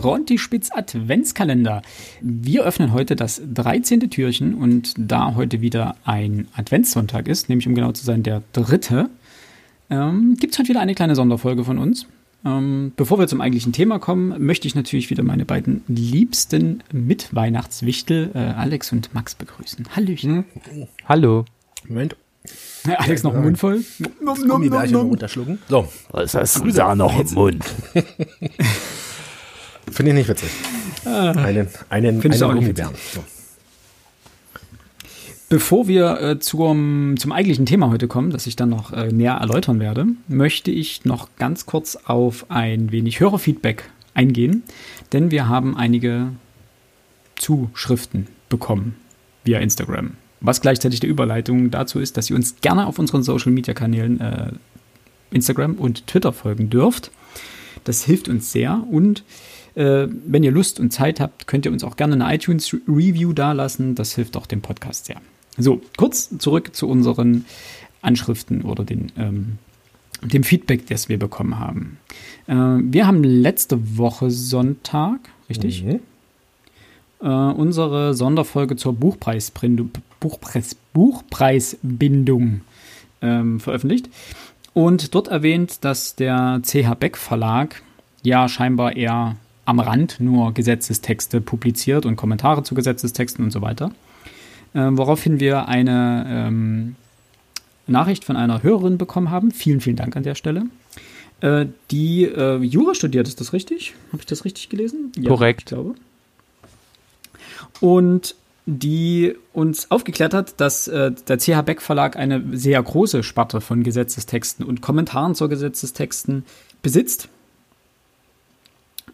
Frontispitz Adventskalender. Wir öffnen heute das 13. Türchen und da heute wieder ein Adventssonntag ist, nämlich um genau zu sein der dritte, ähm, gibt es heute wieder eine kleine Sonderfolge von uns. Ähm, bevor wir zum eigentlichen Thema kommen, möchte ich natürlich wieder meine beiden liebsten Mitweihnachtswichtel, äh, Alex und Max, begrüßen. Hallöchen. Hallo. Moment. Alex noch einen Mund voll. Das Gummibärchen runterschlucken. So. Was hast du da noch im Mund? Finde ich nicht witzig. Einen, einen, einen auch nicht Gummibären. So. Bevor wir äh, zum, zum eigentlichen Thema heute kommen, das ich dann noch äh, näher erläutern werde, möchte ich noch ganz kurz auf ein wenig Hörerfeedback eingehen, denn wir haben einige Zuschriften bekommen via Instagram. Was gleichzeitig die Überleitung dazu ist, dass ihr uns gerne auf unseren Social Media Kanälen äh, Instagram und Twitter folgen dürft. Das hilft uns sehr und äh, wenn ihr Lust und Zeit habt, könnt ihr uns auch gerne eine iTunes-Review dalassen. Das hilft auch dem Podcast sehr. So, kurz zurück zu unseren Anschriften oder den, ähm, dem Feedback, das wir bekommen haben. Äh, wir haben letzte Woche Sonntag, richtig? Mhm. Äh, unsere Sonderfolge zur Buchpreisbindung, Buchpreis, Buchpreisbindung ähm, veröffentlicht und dort erwähnt, dass der CH Beck Verlag ja scheinbar eher am Rand nur Gesetzestexte publiziert und Kommentare zu Gesetzestexten und so weiter. Äh, woraufhin wir eine ähm, Nachricht von einer Hörerin bekommen haben. Vielen, vielen Dank an der Stelle. Äh, die äh, Jura studiert, ist das richtig? Habe ich das richtig gelesen? Ja, Korrekt. Ich glaube. Und die uns aufgeklärt hat, dass äh, der CH Beck Verlag eine sehr große Sparte von Gesetzestexten und Kommentaren zu Gesetzestexten besitzt.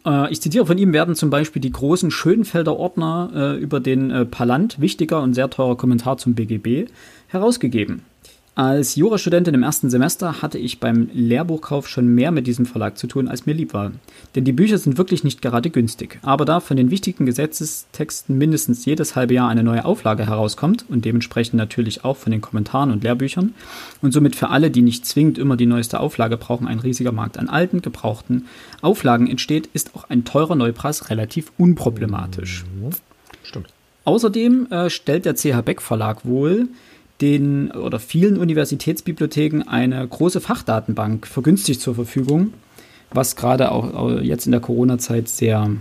Äh, ich zitiere von ihm werden zum Beispiel die großen Schönfelder Ordner äh, über den äh, Palant, wichtiger und sehr teurer Kommentar zum BGB, herausgegeben. Als Jurastudentin im ersten Semester hatte ich beim Lehrbuchkauf schon mehr mit diesem Verlag zu tun, als mir lieb war. Denn die Bücher sind wirklich nicht gerade günstig. Aber da von den wichtigen Gesetzestexten mindestens jedes halbe Jahr eine neue Auflage herauskommt und dementsprechend natürlich auch von den Kommentaren und Lehrbüchern und somit für alle, die nicht zwingend immer die neueste Auflage brauchen, ein riesiger Markt an alten, gebrauchten Auflagen entsteht, ist auch ein teurer Neupreis relativ unproblematisch. Stimmt. Außerdem äh, stellt der CH Beck Verlag wohl den oder vielen Universitätsbibliotheken eine große Fachdatenbank vergünstigt zur Verfügung, was gerade auch, jetzt in der Corona-Zeit sehr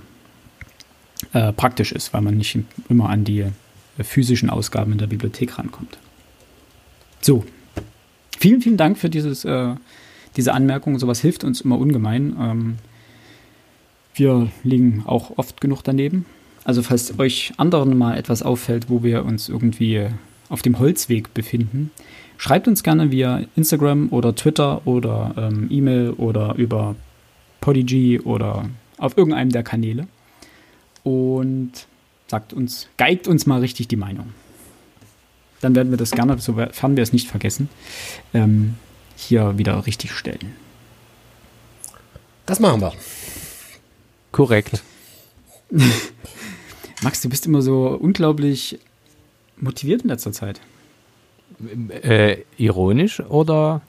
äh, praktisch ist, weil man nicht immer an die äh, physischen Ausgaben in der Bibliothek rankommt. So, vielen, vielen Dank für dieses, äh, diese Anmerkung. Sowas hilft uns immer ungemein. Ähm, wir liegen auch oft genug daneben. Also falls euch anderen mal etwas auffällt, wo wir uns irgendwie auf dem Holzweg befinden, schreibt uns gerne via Instagram oder Twitter oder ähm, E-Mail oder über Podigy oder auf irgendeinem der Kanäle und sagt uns, geigt uns mal richtig die Meinung. Dann werden wir das gerne, sofern wir es nicht vergessen, ähm, hier wieder richtig stellen. Das machen wir. Korrekt. Max, du bist immer so unglaublich motiviert in letzter Zeit. Äh, ironisch oder?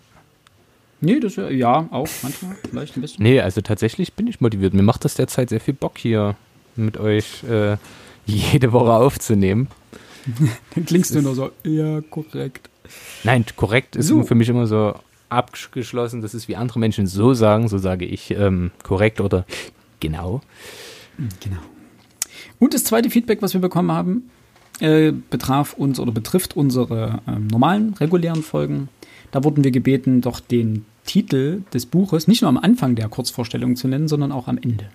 Nee, das ja, ja auch manchmal, vielleicht ein bisschen. Nee, also tatsächlich bin ich motiviert. Mir macht das derzeit sehr viel Bock hier mit euch äh, jede Woche aufzunehmen. Dann klingst du nur so, ja, korrekt. Nein, korrekt ist So. für mich immer so abgeschlossen. Das ist wie andere Menschen so sagen, so sage ich ähm, korrekt oder genau. Genau. Und das zweite Feedback, was wir bekommen haben, äh, betraf uns oder betrifft unsere ähm, normalen, regulären Folgen. Da wurden wir gebeten, doch den Titel des Buches nicht nur am Anfang der Kurzvorstellung zu nennen, sondern auch am Ende.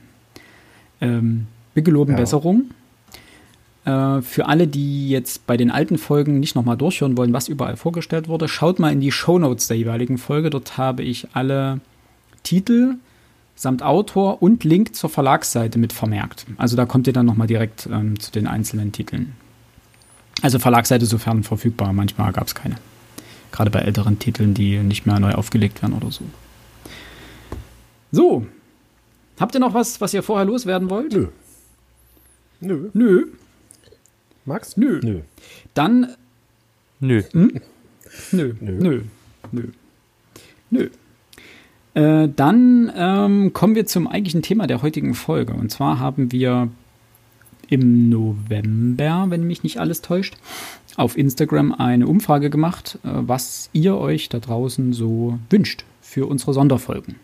Ähm, wir geloben Ja. Besserung. Äh, für alle, die jetzt bei den alten Folgen nicht nochmal durchhören wollen, was überall vorgestellt wurde, schaut mal in die Shownotes der jeweiligen Folge. Dort habe ich alle Titel samt Autor und Link zur Verlagsseite mit vermerkt. Also da kommt ihr dann nochmal direkt ähm, zu den einzelnen Titeln. Also Verlagsseite sofern verfügbar, manchmal gab es keine. Gerade bei älteren Titeln, die nicht mehr neu aufgelegt werden oder so. So, habt ihr noch was, was ihr vorher loswerden wollt? Nö. Nö. Nö. Max? Nö. Nö. Dann Nö. Nö, nö, Nö. nö, nö. nö. Äh, dann ähm, kommen wir zum eigentlichen Thema der heutigen Folge. Und zwar haben wir im November, wenn mich nicht alles täuscht, auf Instagram eine Umfrage gemacht, äh, was ihr euch da draußen so wünscht für unsere Sonderfolgen.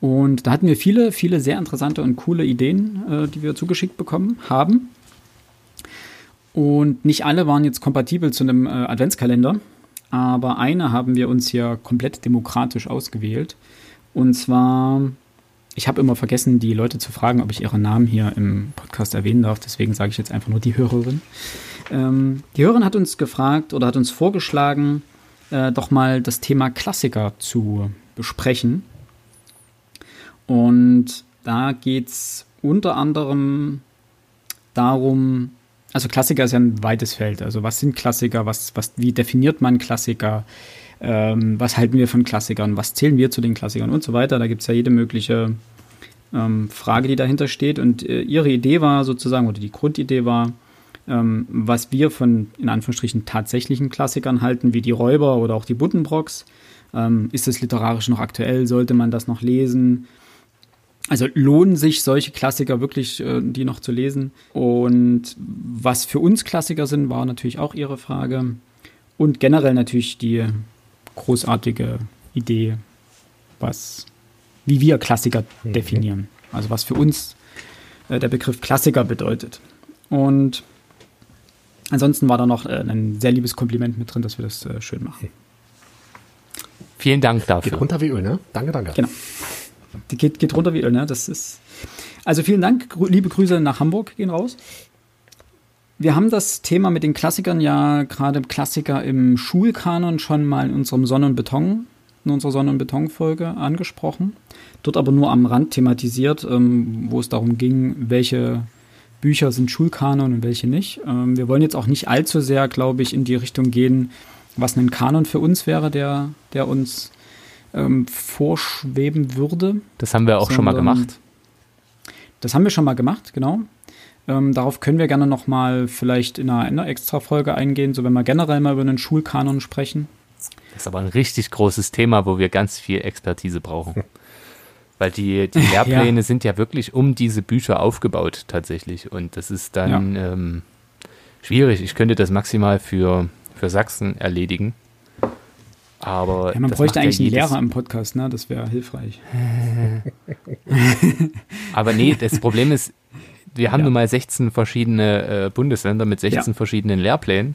Und da hatten wir viele, viele sehr interessante und coole Ideen, äh, die wir zugeschickt bekommen haben. Und nicht alle waren jetzt kompatibel zu einem äh, Adventskalender, aber eine haben wir uns hier komplett demokratisch ausgewählt. Und zwar, ich habe immer vergessen, die Leute zu fragen, ob ich ihren Namen hier im Podcast erwähnen darf. Deswegen sage ich jetzt einfach nur die Hörerin. Ähm, die Hörerin hat uns gefragt oder hat uns vorgeschlagen, äh, doch mal das Thema Klassiker zu besprechen. Und da geht es unter anderem darum, also Klassiker ist ja ein weites Feld. Also was sind Klassiker? Was, was, wie definiert man Klassiker? Ähm, was halten wir von Klassikern? Was zählen wir zu den Klassikern und so weiter? Da gibt es ja jede mögliche ähm, Frage, die dahinter steht. Und äh, ihre Idee war sozusagen, oder die Grundidee war, ähm, was wir von in Anführungsstrichen tatsächlichen Klassikern halten, wie die Räuber oder auch die Buddenbrocks. Ähm, ist es literarisch noch aktuell? Sollte man das noch lesen? Also lohnen sich solche Klassiker wirklich, äh, die noch zu lesen? Und was für uns Klassiker sind, war natürlich auch Ihre Frage. Und generell natürlich die großartige Idee, was, wie wir Klassiker mhm. definieren. Also was für uns äh, der Begriff Klassiker bedeutet. Und ansonsten war da noch äh, ein sehr liebes Kompliment mit drin, dass wir das äh, schön machen. Vielen Dank dafür. Geht runter wie Öl, ne? Danke, danke. Genau. Die geht, geht runter wie Öl, ne? Das ist. Also vielen Dank, liebe Grüße nach Hamburg gehen raus. Wir haben das Thema mit den Klassikern ja gerade Klassiker im Schulkanon schon mal in unserem Sonne und Beton, in unserer Sonne und Beton-Folge angesprochen. Dort aber nur am Rand thematisiert, ähm, wo es darum ging, welche Bücher sind Schulkanon und welche nicht. Ähm, wir wollen jetzt auch nicht allzu sehr, glaube ich, in die Richtung gehen, was ein Kanon für uns wäre, der, der uns ähm, vorschweben würde. Das haben wir auch Sondern, schon mal gemacht. Das haben wir schon mal gemacht, genau. Ähm, darauf können wir gerne noch mal vielleicht in einer, in einer extra Folge eingehen, so wenn wir generell mal über einen Schulkanon sprechen. Das ist aber ein richtig großes Thema, wo wir ganz viel Expertise brauchen. Weil die, die Lehrpläne ja. sind ja wirklich um diese Bücher aufgebaut tatsächlich. Und das ist dann ja. ähm, schwierig. Ich könnte das maximal für, für Sachsen erledigen. Aber ja, man bräuchte eigentlich einen Lehrer im Podcast, ne? Das wäre hilfreich. aber nee, das Problem ist, wir haben ja. nun mal 16 verschiedene äh, Bundesländer mit 16 ja. verschiedenen Lehrplänen.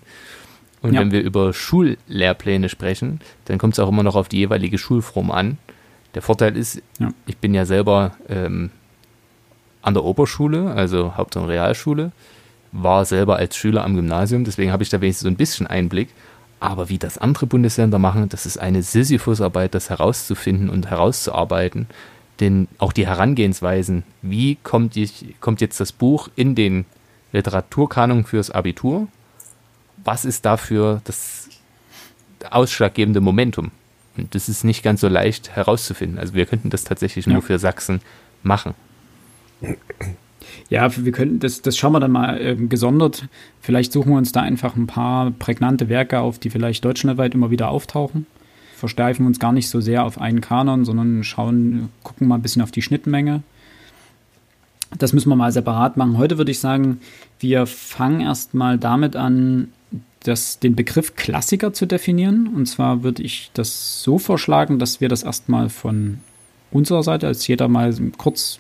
Und ja. wenn wir über Schullehrpläne sprechen, dann kommt es auch immer noch auf die jeweilige Schulform an. Der Vorteil ist, ich bin ja selber ähm, an der Oberschule, also Haupt- und Realschule, war selber als Schüler am Gymnasium, deswegen habe ich da wenigstens so ein bisschen Einblick. Aber wie das andere Bundesländer machen, das ist eine Sisyphusarbeit, das herauszufinden und herauszuarbeiten den, auch die Herangehensweisen, wie kommt, ich, kommt jetzt das Buch in den Literaturkanon fürs Abitur? Was ist dafür das ausschlaggebende Momentum? Und das ist nicht ganz so leicht herauszufinden. Also wir könnten das tatsächlich ja. nur für Sachsen machen. Ja, wir könnten, das, das schauen wir dann mal äh, gesondert. Vielleicht suchen wir uns da einfach ein paar prägnante Werke auf, die vielleicht deutschlandweit immer wieder auftauchen versteifen uns gar nicht so sehr auf einen Kanon, sondern schauen, gucken mal ein bisschen auf die Schnittmenge. Das müssen wir mal separat machen. Heute würde ich sagen, wir fangen erstmal damit an, das, den Begriff Klassiker zu definieren. Und zwar würde ich das so vorschlagen, dass wir das erstmal von unserer Seite, als jeder mal kurz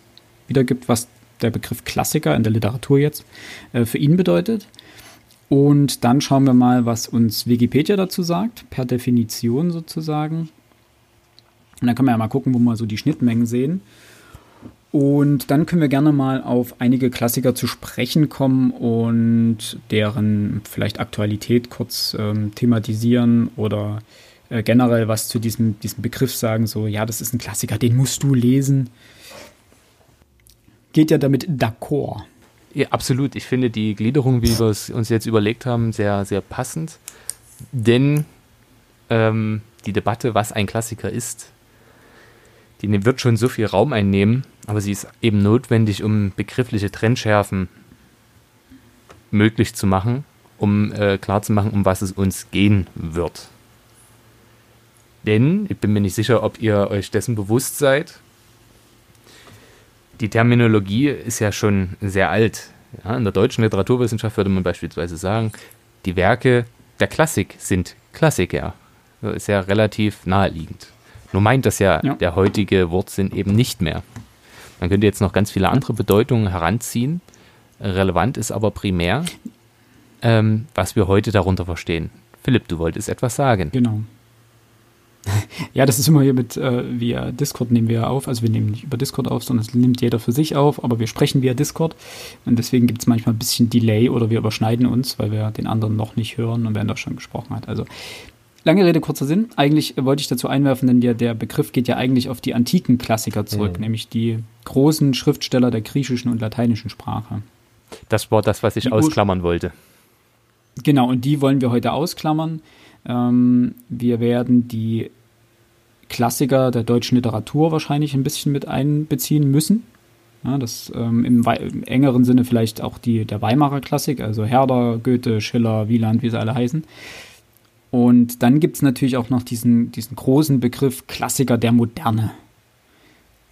wiedergibt, was der Begriff Klassiker in der Literatur jetzt äh, für ihn bedeutet. Und dann schauen wir mal, was uns Wikipedia dazu sagt, per Definition sozusagen. Und dann können wir ja mal gucken, wo wir so die Schnittmengen sehen. Und dann können wir gerne mal auf einige Klassiker zu sprechen kommen und deren vielleicht Aktualität kurz ähm, thematisieren oder äh, generell was zu diesem, diesem Begriff sagen. So, ja, das ist ein Klassiker, den musst du lesen. Geht ja damit d'accord. Ja, absolut. Ich finde die Gliederung, wie wir es uns jetzt überlegt haben, sehr, sehr passend. Denn ähm, die Debatte, was ein Klassiker ist, die ne-, wird schon so viel Raum einnehmen, aber sie ist eben notwendig, um begriffliche Trendschärfen möglich zu machen, um äh, klarzumachen, um was es uns gehen wird. Denn, ich bin mir nicht sicher, ob ihr euch dessen bewusst seid, die Terminologie ist ja schon sehr alt. Ja, in der deutschen Literaturwissenschaft würde man beispielsweise sagen, die Werke der Klassik sind Klassiker. Das ist ja relativ naheliegend. Nur meint das ja, ja. der heutige Wortsinn eben nicht mehr. Man könnte jetzt noch ganz viele andere Bedeutungen heranziehen. Relevant ist aber primär, ähm, was wir heute darunter verstehen. Philipp, du wolltest etwas sagen. Genau. Ja, das ist immer hier mit äh, via Discord nehmen wir auf. Also wir nehmen nicht über Discord auf, sondern es nimmt jeder für sich auf, aber wir sprechen via Discord. Und deswegen gibt es manchmal ein bisschen Delay oder wir überschneiden uns, weil wir den anderen noch nicht hören und während er schon gesprochen hat. Also lange Rede, kurzer Sinn. Eigentlich wollte ich dazu einwerfen, denn der, der Begriff geht ja eigentlich auf die antiken Klassiker zurück, mhm. nämlich die großen Schriftsteller der griechischen und lateinischen Sprache. Das war das, was ich die ausklammern wollte. Genau, und die wollen wir heute ausklammern. Ähm, wir werden die Klassiker der deutschen Literatur wahrscheinlich ein bisschen mit einbeziehen müssen. Ja, das ähm, im, im, engeren Sinne vielleicht auch die der Weimarer Klassik, also Herder, Goethe, Schiller, Wieland, wie sie alle heißen. Und dann gibt es natürlich auch noch diesen, diesen großen Begriff Klassiker der Moderne.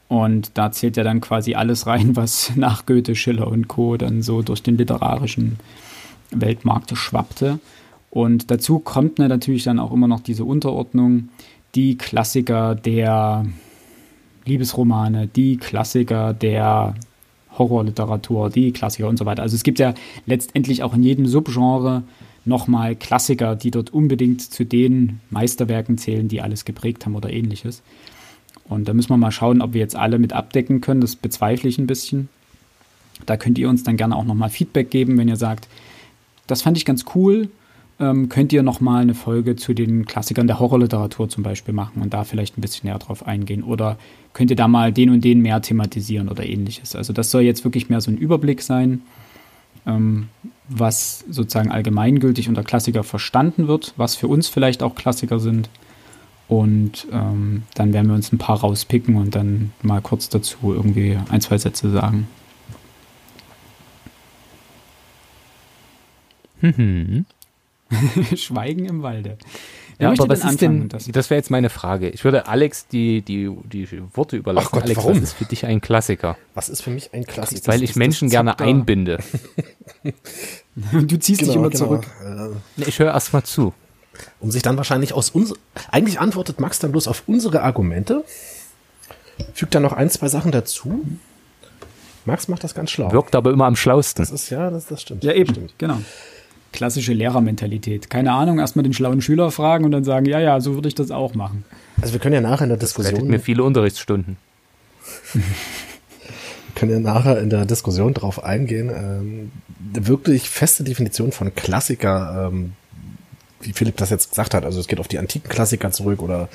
Und da zählt ja dann quasi alles rein, was nach Goethe, Schiller und Co. dann so durch den literarischen Weltmarkt schwappte. Und dazu kommt natürlich dann auch immer noch diese Unterordnung, die Klassiker der Liebesromane, die Klassiker der Horrorliteratur, die Klassiker und so weiter. Also es gibt ja letztendlich auch in jedem Subgenre nochmal Klassiker, die dort unbedingt zu den Meisterwerken zählen, die alles geprägt haben oder ähnliches. Und da müssen wir mal schauen, ob wir jetzt alle mit abdecken können. Das bezweifle ich ein bisschen. Da könnt ihr uns dann gerne auch nochmal Feedback geben, wenn ihr sagt, das fand ich ganz cool, ähm, könnt ihr nochmal eine Folge zu den Klassikern der Horrorliteratur zum Beispiel machen und da vielleicht ein bisschen näher drauf eingehen. Oder könnt ihr da mal den und den mehr thematisieren oder ähnliches. Also das soll jetzt wirklich mehr so ein Überblick sein, ähm, was sozusagen allgemeingültig unter Klassiker verstanden wird, was für uns vielleicht auch Klassiker sind. Und ähm, dann werden wir uns ein paar rauspicken und dann mal kurz dazu irgendwie ein, zwei Sätze sagen. Mhm. Schweigen im Walde. Wer ja, aber was ist denn, das, das wäre jetzt meine Frage. Ich würde Alex die, die, die Worte überlassen. Ach Gott, Alex, warum? was ist für dich ein Klassiker? Was ist für mich ein Klassiker? Weil ich Menschen gerne einbinde. du ziehst genau, dich immer genau. zurück. Nee, ich höre erst mal zu. Um sich dann wahrscheinlich aus uns, eigentlich antwortet Max dann bloß auf unsere Argumente, fügt dann noch ein, zwei Sachen dazu. Max macht das ganz schlau. Wirkt aber immer am schlausten. Das ist ja, das, das stimmt. Ja, eben, stimmt. genau klassische Lehrermentalität. Keine Ahnung, erstmal den schlauen Schüler fragen und dann sagen, ja, ja, so würde ich das auch machen. Also wir können ja nachher in der Diskussion. Das mir viele Unterrichtsstunden. wir können ja nachher in der Diskussion drauf eingehen. Ähm, wirklich feste Definition von Klassiker, ähm, wie Philipp das jetzt gesagt hat. Also es geht auf die antiken Klassiker zurück oder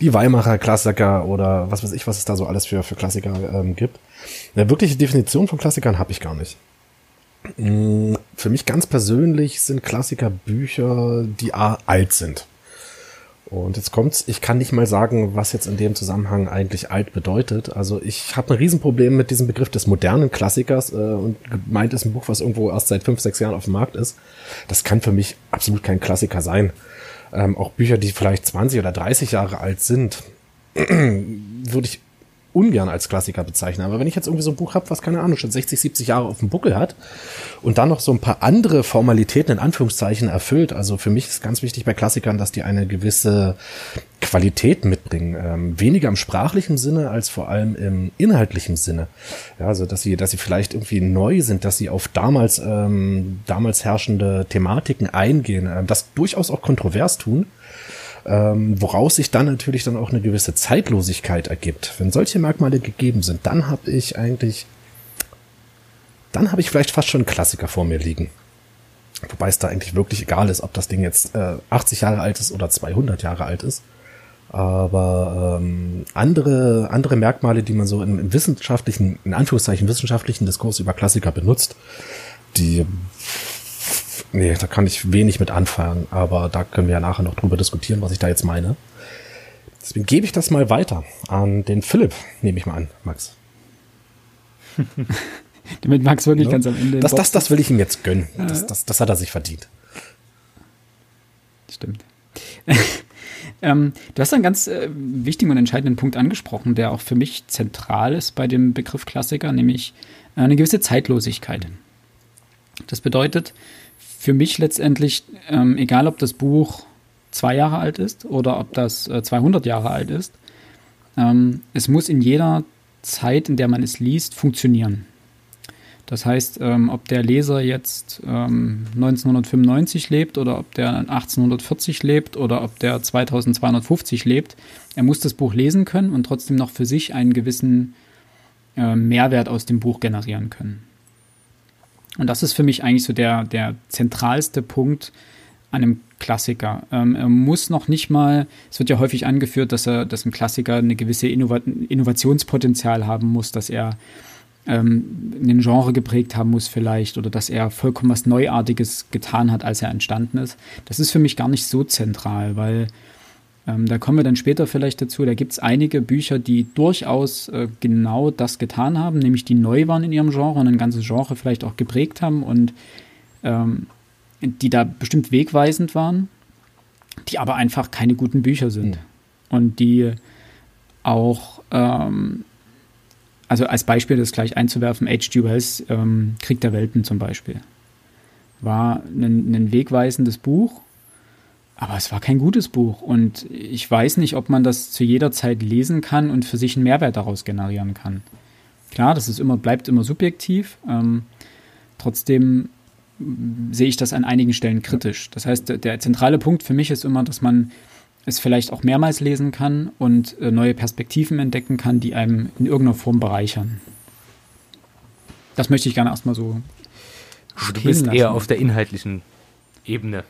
die Weimarer Klassiker oder was weiß ich, was es da so alles für, für Klassiker ähm, gibt. Eine wirkliche Definition von Klassikern habe ich gar nicht. Mm, für mich ganz persönlich sind Klassiker Bücher, die alt sind. Und jetzt kommt's, ich kann nicht mal sagen, was jetzt in dem Zusammenhang eigentlich alt bedeutet. Also ich habe ein Riesenproblem mit diesem Begriff des modernen Klassikers äh, und gemeint ist ein Buch, was irgendwo erst seit fünf, sechs Jahren auf dem Markt ist. Das kann für mich absolut kein Klassiker sein. Ähm, auch Bücher, die vielleicht 20 oder 30 Jahre alt sind, würde ich ungern als Klassiker bezeichnen. Aber wenn ich jetzt irgendwie so ein Buch habe, was keine Ahnung, schon 60, 70 Jahre auf dem Buckel hat und dann noch so ein paar andere Formalitäten in Anführungszeichen erfüllt, also für mich ist ganz wichtig bei Klassikern, dass die eine gewisse Qualität mitbringen. Ähm, weniger im sprachlichen Sinne als vor allem im inhaltlichen Sinne. Ja, also dass sie, dass sie vielleicht irgendwie neu sind, dass sie auf damals, ähm, damals herrschende Thematiken eingehen, äh, das durchaus auch kontrovers tun ähm, woraus sich dann natürlich dann auch eine gewisse Zeitlosigkeit ergibt. Wenn solche Merkmale gegeben sind, dann habe ich eigentlich, dann habe ich vielleicht fast schon einen Klassiker vor mir liegen. Wobei es da eigentlich wirklich egal ist, ob das Ding jetzt äh, 80 Jahre alt ist oder 200 Jahre alt ist. Aber ähm, andere, andere Merkmale, die man so im, im wissenschaftlichen, in Anführungszeichen wissenschaftlichen Diskurs über Klassiker benutzt, die nee, da kann ich wenig mit anfangen, aber da können wir ja nachher noch drüber diskutieren, was ich da jetzt meine. Deswegen gebe ich das mal weiter an den Philipp, nehme ich mal an, Max. Damit Max wirklich ja. ganz am Ende. Das, das, das will ich ihm jetzt gönnen. Das, das, das hat er sich verdient. Stimmt. Ähm, du hast einen ganz äh, wichtigen und entscheidenden Punkt angesprochen, der auch für mich zentral ist bei dem Begriff Klassiker, nämlich äh, eine gewisse Zeitlosigkeit. Das bedeutet für mich letztendlich, ähm, egal ob das Buch zwei Jahre alt ist oder ob das äh, 200 Jahre alt ist, ähm, es muss in jeder Zeit, in der man es liest, funktionieren. Das heißt, ähm, ob der Leser jetzt ähm, 1995 lebt oder ob der 1840 lebt oder ob der 2250 lebt, er muss das Buch lesen können und trotzdem noch für sich einen gewissen äh, Mehrwert aus dem Buch generieren können. Und das ist für mich eigentlich so der, der zentralste Punkt an einem Klassiker. Ähm, er muss noch nicht mal, es wird ja häufig angeführt, dass er, dass ein Klassiker eine gewisse Innovat Innovationspotenzial haben muss, dass er ähm, einen Genre geprägt haben muss vielleicht oder dass er vollkommen was Neuartiges getan hat, als er entstanden ist. Das ist für mich gar nicht so zentral, weil ähm, da kommen wir dann später vielleicht dazu. Da gibt es einige Bücher, die durchaus äh, genau das getan haben, nämlich die neu waren in ihrem Genre und ein ganzes Genre vielleicht auch geprägt haben und ähm, die da bestimmt wegweisend waren, die aber einfach keine guten Bücher sind. Mhm. Und die auch ähm, also als Beispiel das gleich einzuwerfen, H.G. Wells ähm, Krieg der Welten zum Beispiel. War ein, ein wegweisendes Buch, aber es war kein gutes Buch. Und ich weiß nicht, ob man das zu jeder Zeit lesen kann und für sich einen Mehrwert daraus generieren kann. Klar, das ist immer, bleibt immer subjektiv. Ähm, trotzdem sehe ich das an einigen Stellen kritisch. Das heißt, der, der zentrale Punkt für mich ist immer, dass man es vielleicht auch mehrmals lesen kann und äh, neue Perspektiven entdecken kann, die einem in irgendeiner Form bereichern. Das möchte ich gerne erstmal so. Also du bist lassen. eher auf der inhaltlichen Ebene.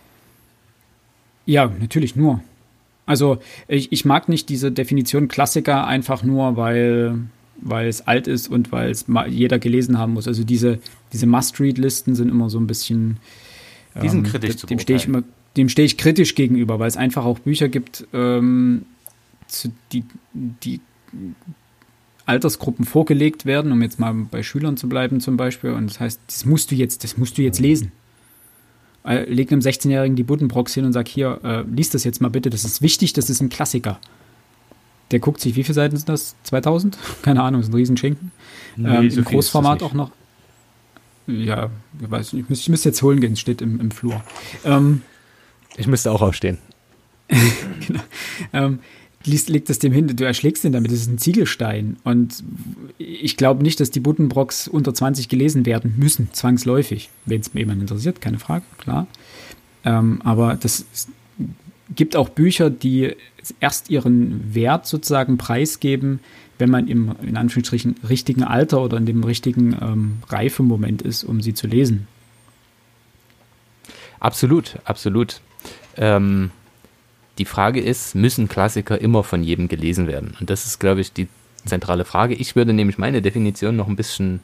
Ja, natürlich nur. Also ich, ich mag nicht diese Definition Klassiker einfach nur, weil, weil es alt ist und weil es jeder gelesen haben muss. Also diese, diese Must-Read-Listen sind immer so ein bisschen. Die sind ähm, kritisch zu Dem stehe ich immer dem stehe ich kritisch gegenüber, weil es einfach auch Bücher gibt, ähm, zu, die, die Altersgruppen vorgelegt werden, um jetzt mal bei Schülern zu bleiben zum Beispiel. Und das heißt, das musst du jetzt, das musst du jetzt lesen. Äh, leg einem 16-Jährigen die Buddenbrocks hin und sag, hier, äh, lies das jetzt mal bitte, das ist wichtig, das ist ein Klassiker. Der guckt sich, wie viele Seiten sind das? 2000? Keine Ahnung, das ist ein Riesenschinken. Nee, ähm, so Im Großformat auch noch. Ja, ich weiß nicht, ich müsste, ich müsste jetzt holen gehen, steht im, im Flur. Ähm, ich müsste auch aufstehen. genau. Ähm, legt es dem hin, du erschlägst ihn damit, das ist ein Ziegelstein. Und ich glaube nicht, dass die Buddenbrocks unter 20 gelesen werden müssen, zwangsläufig. Wenn es mir jemand interessiert, keine Frage, klar. Ähm, aber das gibt auch Bücher, die erst ihren Wert sozusagen preisgeben, wenn man im, in Anführungsstrichen, richtigen Alter oder in dem richtigen ähm, Reifemoment ist, um sie zu lesen. Absolut, absolut. Ähm, die Frage ist, müssen Klassiker immer von jedem gelesen werden? Und das ist, glaube ich, die zentrale Frage. Ich würde nämlich meine Definition noch ein bisschen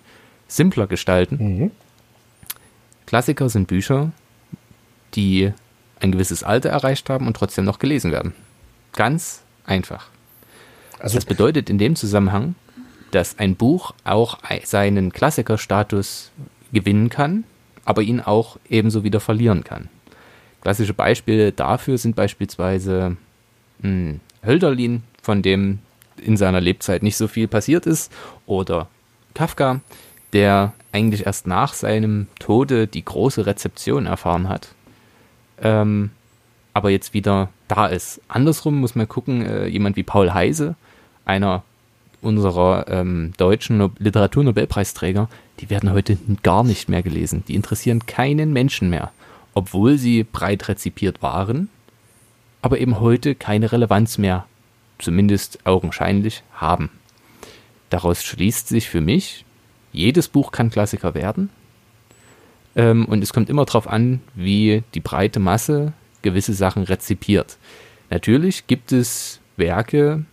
simpler gestalten. Mhm. Klassiker sind Bücher, die ein gewisses Alter erreicht haben und trotzdem noch gelesen werden. Ganz einfach. Also das bedeutet in dem Zusammenhang, dass ein Buch auch seinen Klassikerstatus gewinnen kann, aber ihn auch ebenso wieder verlieren kann. Klassische Beispiele dafür sind beispielsweise mh, hm, Hölderlin, von dem in seiner Lebzeit nicht so viel passiert ist, oder Kafka, der eigentlich erst nach seinem Tode die große Rezeption erfahren hat, ähm, aber jetzt wieder da ist. Andersrum muss man gucken, äh, jemand wie Paul Heise, einer unserer ähm, deutschen no Literaturnobelpreisträger, die werden heute gar nicht mehr gelesen. Die interessieren keinen Menschen mehr obwohl sie breit rezipiert waren, aber eben heute keine Relevanz mehr, zumindest augenscheinlich, haben. Daraus schließt sich für mich, jedes Buch kann Klassiker werden. Ähm, und es kommt immer darauf an, wie die breite Masse gewisse Sachen rezipiert. Natürlich gibt es Werke,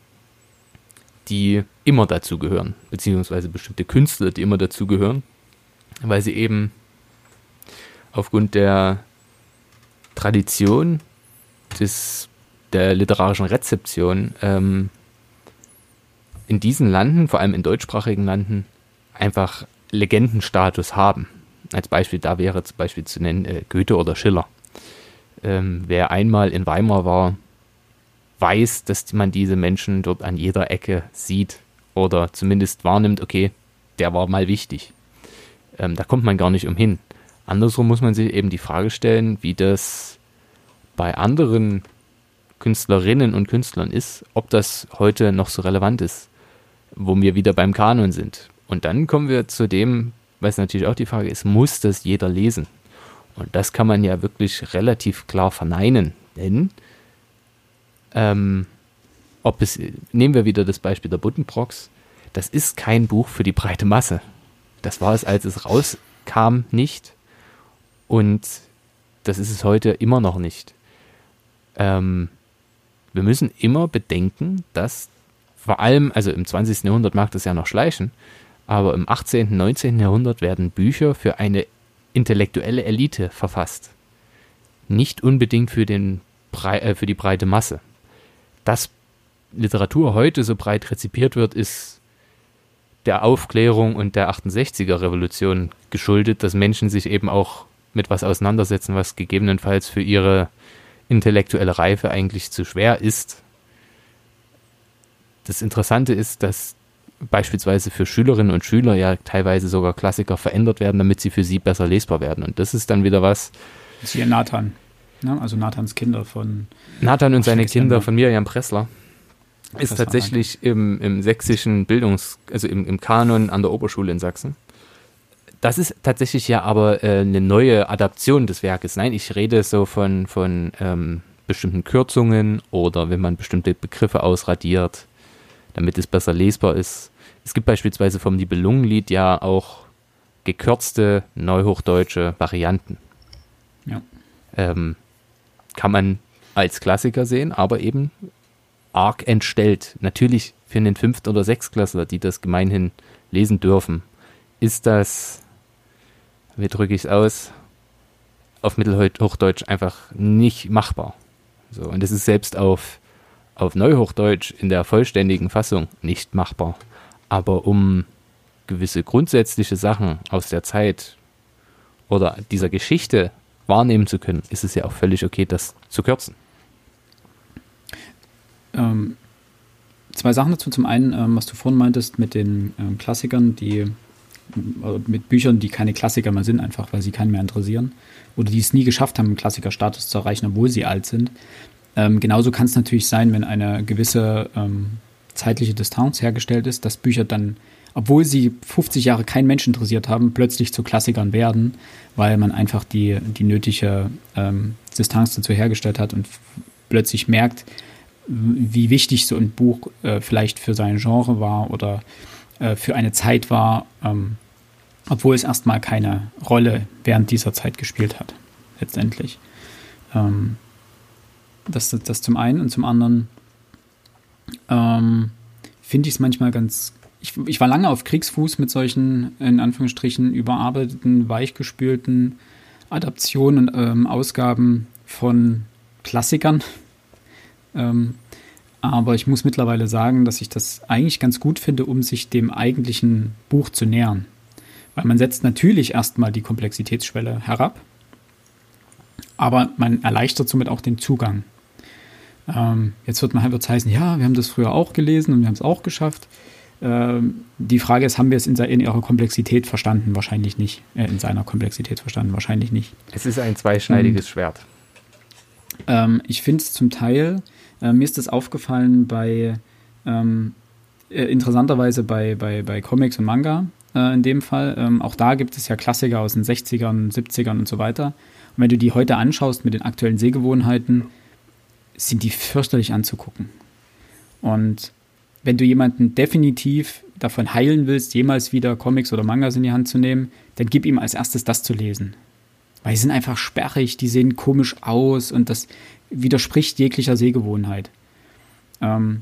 die immer dazu gehören, beziehungsweise bestimmte Künstler, die immer dazu gehören, weil sie eben aufgrund der Tradition des, der literarischen Rezeption ähm, in diesen Landen, vor allem in deutschsprachigen Landen, einfach Legendenstatus haben. Als Beispiel da wäre zum Beispiel zu nennen äh, Goethe oder Schiller. Ähm, wer einmal in Weimar war, weiß, dass man diese Menschen dort an jeder Ecke sieht oder zumindest wahrnimmt, okay, der war mal wichtig. Ähm, da kommt man gar nicht umhin. Andersrum muss man sich eben die Frage stellen, wie das bei anderen Künstlerinnen und Künstlern ist, ob das heute noch so relevant ist, wo wir wieder beim Kanon sind. Und dann kommen wir zu dem, was natürlich auch die Frage ist, muss das jeder lesen? Und das kann man ja wirklich relativ klar verneinen, denn ähm, ob es, nehmen wir wieder das Beispiel der Buddenbrocks, das ist kein Buch für die breite Masse. Das war es, als es rauskam, nicht. Und das ist es heute immer noch nicht. Ähm, wir müssen immer bedenken, dass vor allem, also im 20. Jahrhundert mag das ja noch schleichen, aber im 18., 19. Jahrhundert werden Bücher für eine intellektuelle Elite verfasst. Nicht unbedingt für, den äh, für die breite Masse. Dass Literatur heute so breit rezipiert wird, ist der Aufklärung und der 68er Revolution geschuldet, dass Menschen sich eben auch mit was auseinandersetzen, was gegebenenfalls für ihre intellektuelle Reife eigentlich zu schwer ist. Das Interessante ist, dass beispielsweise für Schülerinnen und Schüler ja teilweise sogar Klassiker verändert werden, damit sie für sie besser lesbar werden. Und das ist dann wieder was. Siehe Nathan. Ne? Also Nathans Kinder von. Nathan und seine Kinder von Miriam Pressler. Ist tatsächlich im, im sächsischen Bildungs-, also im, im Kanon an der Oberschule in Sachsen. Das ist tatsächlich ja aber äh, eine neue Adaption des Werkes. Nein, ich rede so von, von ähm, bestimmten Kürzungen oder wenn man bestimmte Begriffe ausradiert, damit es besser lesbar ist. Es gibt beispielsweise vom Nibelungenlied ja auch gekürzte neuhochdeutsche Varianten. Ja. Ähm, kann man als Klassiker sehen, aber eben arg entstellt. Natürlich für einen Fünft- oder Sechstklässler, die das gemeinhin lesen dürfen, ist das wie drücke ich es aus, auf Mittelhochdeutsch einfach nicht machbar. So, und es ist selbst auf, auf Neuhochdeutsch in der vollständigen Fassung nicht machbar. Aber um gewisse grundsätzliche Sachen aus der Zeit oder dieser Geschichte wahrnehmen zu können, ist es ja auch völlig okay, das zu kürzen. Ähm, zwei Sachen dazu. Zum einen, ähm, was du vorhin meintest mit den ähm, Klassikern, die mit Büchern, die keine Klassiker mehr sind, einfach weil sie keinen mehr interessieren oder die es nie geschafft haben, einen Klassikerstatus zu erreichen, obwohl sie alt sind. Ähm, genauso kann es natürlich sein, wenn eine gewisse ähm, zeitliche Distanz hergestellt ist, dass Bücher dann, obwohl sie 50 Jahre keinen Menschen interessiert haben, plötzlich zu Klassikern werden, weil man einfach die, die nötige ähm, Distanz dazu hergestellt hat und plötzlich merkt, wie wichtig so ein Buch äh, vielleicht für sein Genre war oder äh, für eine Zeit war, ähm, obwohl es erstmal keine Rolle während dieser Zeit gespielt hat, letztendlich. Ähm, das, das, das, zum einen und zum anderen ähm, finde ich es manchmal ganz. Ich, ich war lange auf Kriegsfuß mit solchen, in Anführungsstrichen, überarbeiteten, weichgespülten Adaptionen und ähm, Ausgaben von Klassikern. Ähm, aber ich muss mittlerweile sagen, dass ich das eigentlich ganz gut finde, um sich dem eigentlichen Buch zu nähern. Weil man setzt natürlich erstmal die Komplexitätsschwelle herab, aber man erleichtert somit auch den Zugang. Ähm, jetzt wird man halt heißen, ja, wir haben das früher auch gelesen und wir haben es auch geschafft. Ähm, die Frage ist, haben wir es in, in, ihrer Komplexität verstanden? Wahrscheinlich nicht. Äh, in seiner Komplexität verstanden? Wahrscheinlich nicht. Es ist ein zweischneidiges ähm, Schwert. ich finde es zum Teil äh, mir ist das aufgefallen bei, ähm, äh, interessanterweise bei, bei, bei Comics und Manga äh, in dem Fall. Ähm, auch da gibt es ja Klassiker aus den 60ern, 70ern und so weiter. Und wenn du die heute anschaust mit den aktuellen Sehgewohnheiten, sind die fürchterlich anzugucken. Und wenn du jemanden definitiv davon heilen willst, jemals wieder Comics oder Mangas in die Hand zu nehmen, dann gib ihm als erstes das zu lesen. Weil die sind einfach sperrig, die sehen komisch aus und das widerspricht jeglicher Sehgewohnheit. Ähm,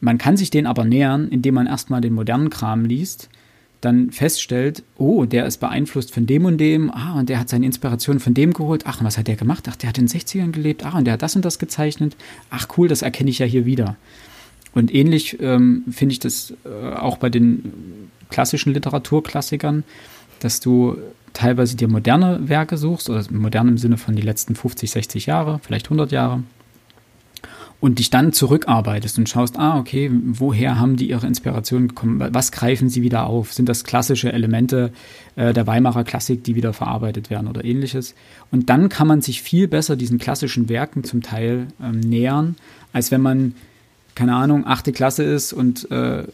man kann sich den aber nähern, indem man erstmal den modernen Kram liest, dann feststellt, oh, der ist beeinflusst von dem und dem, ah, und der hat seine Inspiration von dem geholt, ach, was hat der gemacht? Ach, der hat in den 60ern gelebt, ah, und der hat das und das gezeichnet, ach, cool, das erkenne ich ja hier wieder. Und ähnlich ähm, finde ich das äh, auch bei den klassischen Literaturklassikern, dass du teilweise dir moderne Werke suchst, oder modern im Sinne von die letzten 50, 60 Jahre, vielleicht 100 Jahre. und dich dann zurückarbeitest und schaust, ah, okay, woher haben die ihre Inspiration gekommen? Was greifen sie wieder auf? Sind das klassische Elemente äh, der Weimarer Klassik, die wieder verarbeitet werden oder ähnliches? Und dann kann man sich viel besser diesen klassischen Werken zum Teil ähm, nähern, als wenn man, keine Ahnung, achte Klasse ist und äh,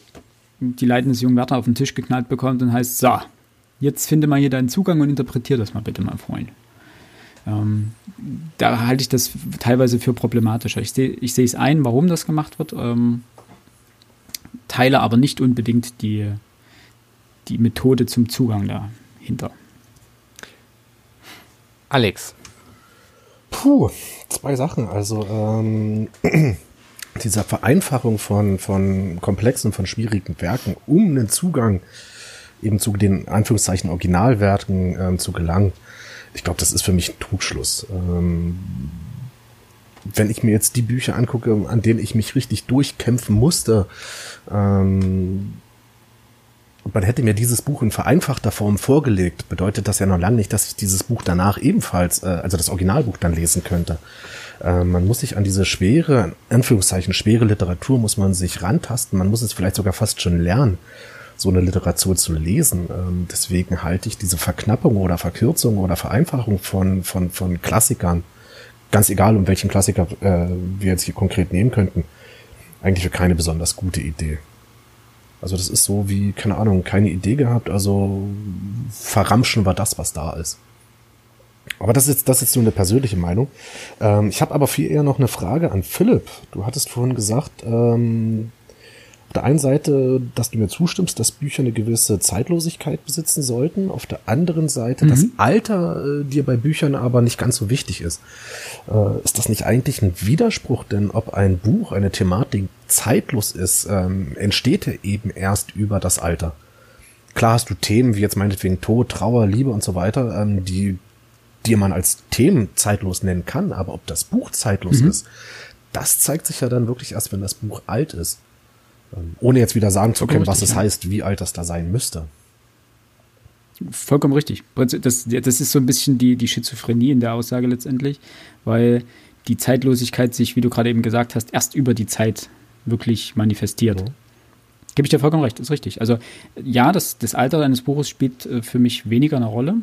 die Leiden des jungen Werther auf den Tisch geknallt bekommt und heißt, so, jetzt finde mal hier deinen Zugang und interpretiere das mal bitte, mein Freund. Ähm, da halte ich das teilweise für problematischer. Ich sehe ich es ein, warum das gemacht wird, ähm, teile aber nicht unbedingt die, die Methode zum Zugang dahinter. Alex. Puh, zwei Sachen. Also ähm, dieser Vereinfachung von, von komplexen, von schwierigen Werken, um einen Zugang eben zu den Anführungszeichen Originalwerken ähm, zu gelangen, ich glaube, das ist für mich ein Trugschluss. Ähm, wenn ich mir jetzt die Bücher angucke, an denen ich mich richtig durchkämpfen musste, ähm, man hätte mir dieses Buch in vereinfachter Form vorgelegt, bedeutet das ja noch lange nicht, dass ich dieses Buch danach ebenfalls, äh, also das Originalbuch dann lesen könnte. Äh, man muss sich an diese schwere, in Anführungszeichen schwere Literatur muss man sich rantasten, man muss es vielleicht sogar fast schon lernen so eine Literatur zu lesen. Ähm, deswegen halte ich diese Verknappung oder Verkürzung oder Vereinfachung von, von, von Klassikern, ganz egal um welchen Klassiker äh, wir jetzt hier konkret nehmen könnten, eigentlich für keine besonders gute Idee. Also das ist so wie, keine Ahnung, keine Idee gehabt, also verramschen wir das, was da ist. Aber das ist das ist jetzt nur eine persönliche Meinung. Ähm, ich habe aber viel eher noch eine Frage an Philipp. Du hattest vorhin gesagt, ähm, der einen Seite, dass du mir zustimmst, dass Bücher eine gewisse Zeitlosigkeit besitzen sollten. Auf der anderen Seite, mhm. dass Alter äh, dir bei Büchern aber nicht ganz so wichtig ist. Äh, ist das nicht eigentlich ein Widerspruch? Denn ob ein Buch, eine Thematik zeitlos ist, ähm, entsteht ja eben erst über das Alter. Klar hast du Themen wie jetzt meinetwegen Tod, Trauer, Liebe und so weiter, ähm, die die man als Themen zeitlos nennen kann, aber ob das Buch zeitlos mhm. ist, das zeigt sich ja dann wirklich erst, wenn das Buch alt ist. Ähm, ohne jetzt wieder sagen zu können, was es heißt, wie alt das da sein müsste. Vollkommen richtig. Das, das ist so ein bisschen die, die Schizophrenie in der Aussage letztendlich, weil die Zeitlosigkeit sich, wie du gerade eben gesagt hast, erst über die Zeit wirklich manifestiert. Mhm. Gebe ich dir vollkommen recht, ist richtig. Also ja, das, das Alter deines Buches spielt äh, für mich weniger eine Rolle.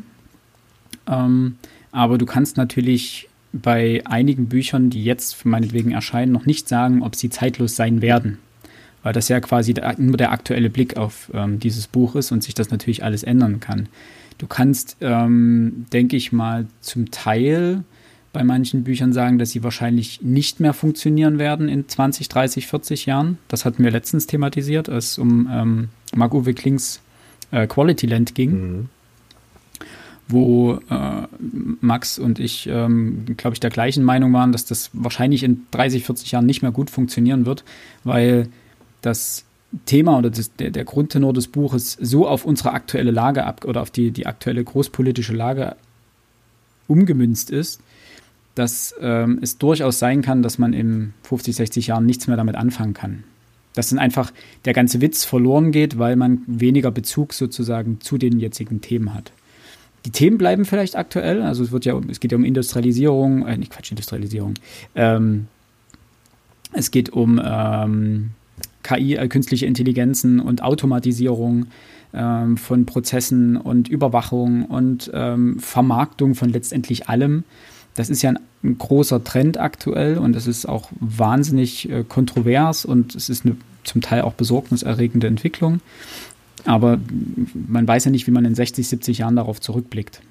Ähm, aber du kannst natürlich bei einigen Büchern, die jetzt meinetwegen erscheinen, noch nicht sagen, ob sie zeitlos sein werden weil das ja quasi nur der aktuelle Blick auf ähm, dieses Buch ist und sich das natürlich alles ändern kann. Du kannst, ähm, denke ich mal, zum Teil bei manchen Büchern sagen, dass sie wahrscheinlich nicht mehr funktionieren werden in 20, 30, 40 Jahren. Das hatten wir letztens thematisiert, als es um ähm, Marc-Uwe Klings äh, Quality Land ging. Mhm wo äh, Max und ich, ähm, glaube ich, der gleichen Meinung waren, dass das wahrscheinlich in 30, 40 Jahren nicht mehr gut funktionieren wird, weil das Thema oder das, der, der Grundtenor des Buches so auf unsere aktuelle Lage ab oder auf die, die aktuelle großpolitische Lage umgemünzt ist, dass ähm, es durchaus sein kann, dass man in 50, 60 Jahren nichts mehr damit anfangen kann. Dass dann einfach der ganze Witz verloren geht, weil man weniger Bezug sozusagen zu den jetzigen Themen hat. Die Themen bleiben vielleicht aktuell, also es wird ja, es geht ja um Industrialisierung, äh, nicht Quatsch, Industrialisierung. Ähm, es geht um ähm, KI, äh, künstliche Intelligenzen und Automatisierung ähm, von Prozessen und Überwachung und ähm, Vermarktung von letztendlich allem. Das ist ja ein, ein großer Trend aktuell und es ist auch wahnsinnig äh, kontrovers und es ist eine zum Teil auch besorgniserregende Entwicklung. Aber man weiß ja nicht, wie man in 60, 70 Jahren darauf zurückblickt.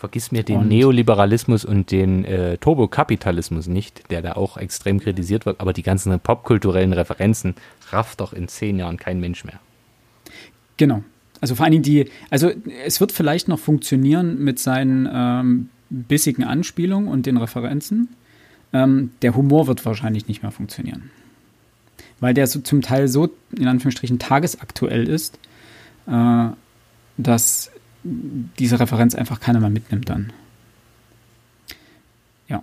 Vergiss mir den und Neoliberalismus und den äh, Turbokapitalismus nicht, der da auch extrem kritisiert wird, aber die ganzen popkulturellen Referenzen rafft doch in zehn Jahren kein Mensch mehr. Genau. Also vor allen Dingen die, also es wird vielleicht noch funktionieren mit seinen ähm, bissigen Anspielungen und den Referenzen. Ähm, der Humor wird wahrscheinlich nicht mehr funktionieren. Weil der so zum Teil so, in Anführungsstrichen, tagesaktuell ist, äh, dass diese Referenz einfach keiner mehr mitnimmt dann. Ja.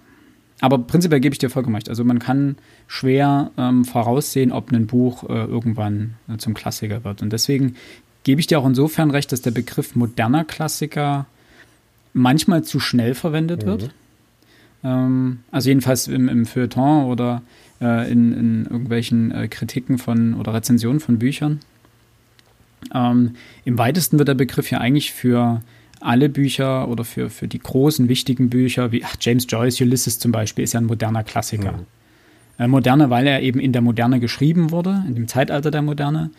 Aber prinzipiell gebe ich dir vollkommen recht. Also man kann schwer ähm, voraussehen, ob ein Buch äh, irgendwann äh, zum Klassiker wird. Und deswegen gebe ich dir auch insofern recht, dass der Begriff moderner Klassiker manchmal zu schnell verwendet mhm. wird. Ähm, also jedenfalls im, im Feuilleton oder äh, in, in, irgendwelchen äh, Kritiken von oder Rezensionen von Büchern. Ähm, Im weitesten wird der Begriff ja eigentlich für alle Bücher oder für, für die großen, wichtigen Bücher, wie ach, James Joyce, Ulysses zum Beispiel, ist ja ein moderner Klassiker. Mhm. Äh, Moderne, weil er eben in der Moderne geschrieben wurde, in dem Zeitalter der Moderne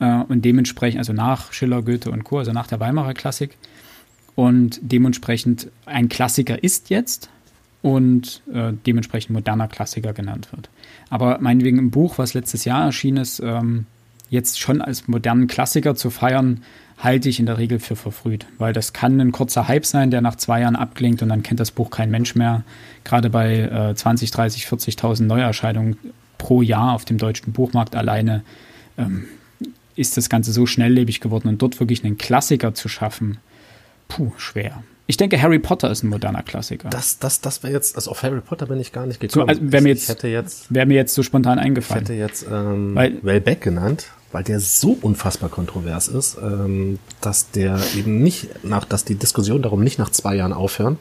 äh, und dementsprechend, also nach Schiller, Goethe und Co., also nach der Weimarer Klassik und dementsprechend ein Klassiker ist jetzt und äh, dementsprechend moderner Klassiker genannt wird. Aber meinetwegen im Buch, was letztes Jahr erschienen ist, ähm, jetzt schon als modernen Klassiker zu feiern, halte ich in der Regel für verfrüht, weil das kann ein kurzer Hype sein, der nach zwei Jahren abklingt und dann kennt das Buch kein Mensch mehr. Gerade bei äh, 20, 30, 40.000 Neuerscheinungen pro Jahr auf dem deutschen Buchmarkt alleine ähm, ist das Ganze so schnelllebig geworden und dort wirklich einen Klassiker zu schaffen, puh, schwer. Ich denke, Harry Potter ist ein moderner Klassiker. Das, das, das wäre jetzt, also auf Harry Potter bin ich gar nicht gekommen. So, also wäre mir jetzt, wäre mir jetzt so spontan eingefallen. Ich hätte jetzt ähm, weil, Wellbeck genannt, weil der so unfassbar kontrovers ist, ähm, dass der eben nicht nach, dass die Diskussion darum nicht nach zwei Jahren aufhören,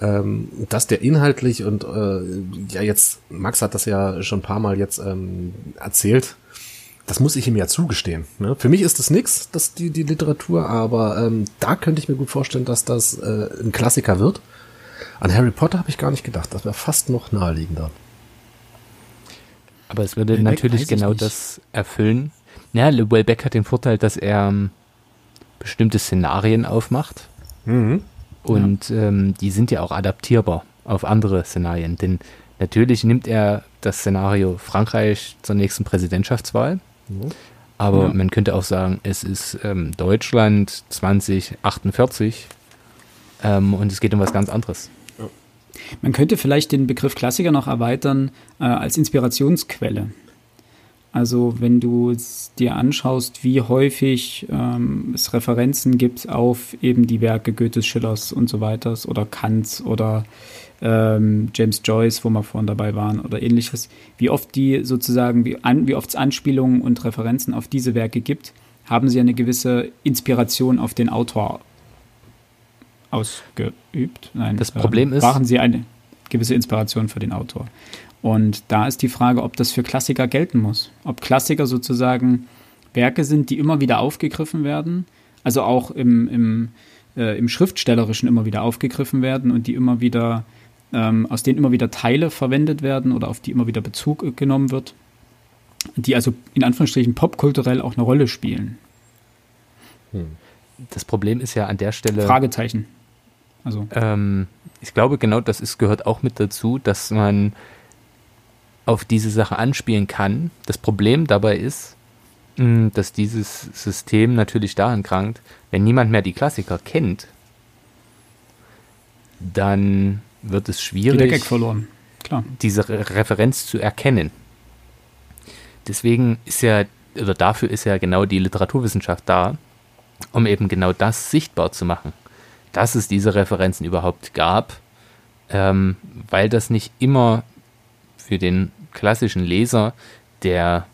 ähm, dass der inhaltlich und äh, ja jetzt Max hat das ja schon ein paar Mal jetzt ähm, erzählt, das muss ich ihm ja zugestehen. Ne? Für mich ist das nix, das die, die Literatur, aber ähm, da könnte ich mir gut vorstellen, dass das äh, ein Klassiker wird. An Harry Potter habe ich gar nicht gedacht. Das wäre fast noch naheliegender. Aber es würde Welbeck natürlich genau das erfüllen. Ja, Welbeck hat den Vorteil, dass er ähm, bestimmte Szenarien aufmacht. Mhm. Und ja. ähm, die sind ja auch adaptierbar auf andere Szenarien. Denn natürlich nimmt er das Szenario Frankreich zur nächsten Präsidentschaftswahl aber ja. man könnte auch sagen, es ist ähm, Deutschland 2048 ähm, und es geht um was ganz anderes. Man könnte vielleicht den Begriff Klassiker noch erweitern äh, als Inspirationsquelle. Also wenn du dir anschaust, wie häufig ähm, es Referenzen gibt auf eben die Werke Goethes, Schillers und so weiter oder Kants oder ähm, James Joyce, wo wir vorhin dabei waren oder ähnliches, wie oft die sozusagen, wie, an, wie oft es Anspielungen und Referenzen auf diese Werke gibt, haben sie eine gewisse Inspiration auf den Autor ausgeübt. Nein, das Problem äh, ist. Waren sie eine gewisse Inspiration für den Autor. Und da ist die Frage, ob das für Klassiker gelten muss. Ob Klassiker sozusagen Werke sind, die immer wieder aufgegriffen werden, also auch im, im, äh, im Schriftstellerischen immer wieder aufgegriffen werden und die immer wieder ähm, aus denen immer wieder Teile verwendet werden oder auf die immer wieder Bezug genommen wird, die also in Anführungsstrichen popkulturell auch eine Rolle spielen. Hm. Das Problem ist ja an der Stelle. Fragezeichen. Also. Ähm, ich glaube, genau das ist, gehört auch mit dazu, dass man auf diese Sache anspielen kann. Das Problem dabei ist, hm, dass dieses System natürlich daran krankt, wenn niemand mehr die Klassiker kennt, dann wird es schwierig, diese Referenz zu erkennen. Deswegen ist ja, oder dafür ist ja genau die Literaturwissenschaft da, um eben genau das sichtbar zu machen, dass es diese Referenzen überhaupt gab, ähm, weil das nicht immer für den klassischen Leser, der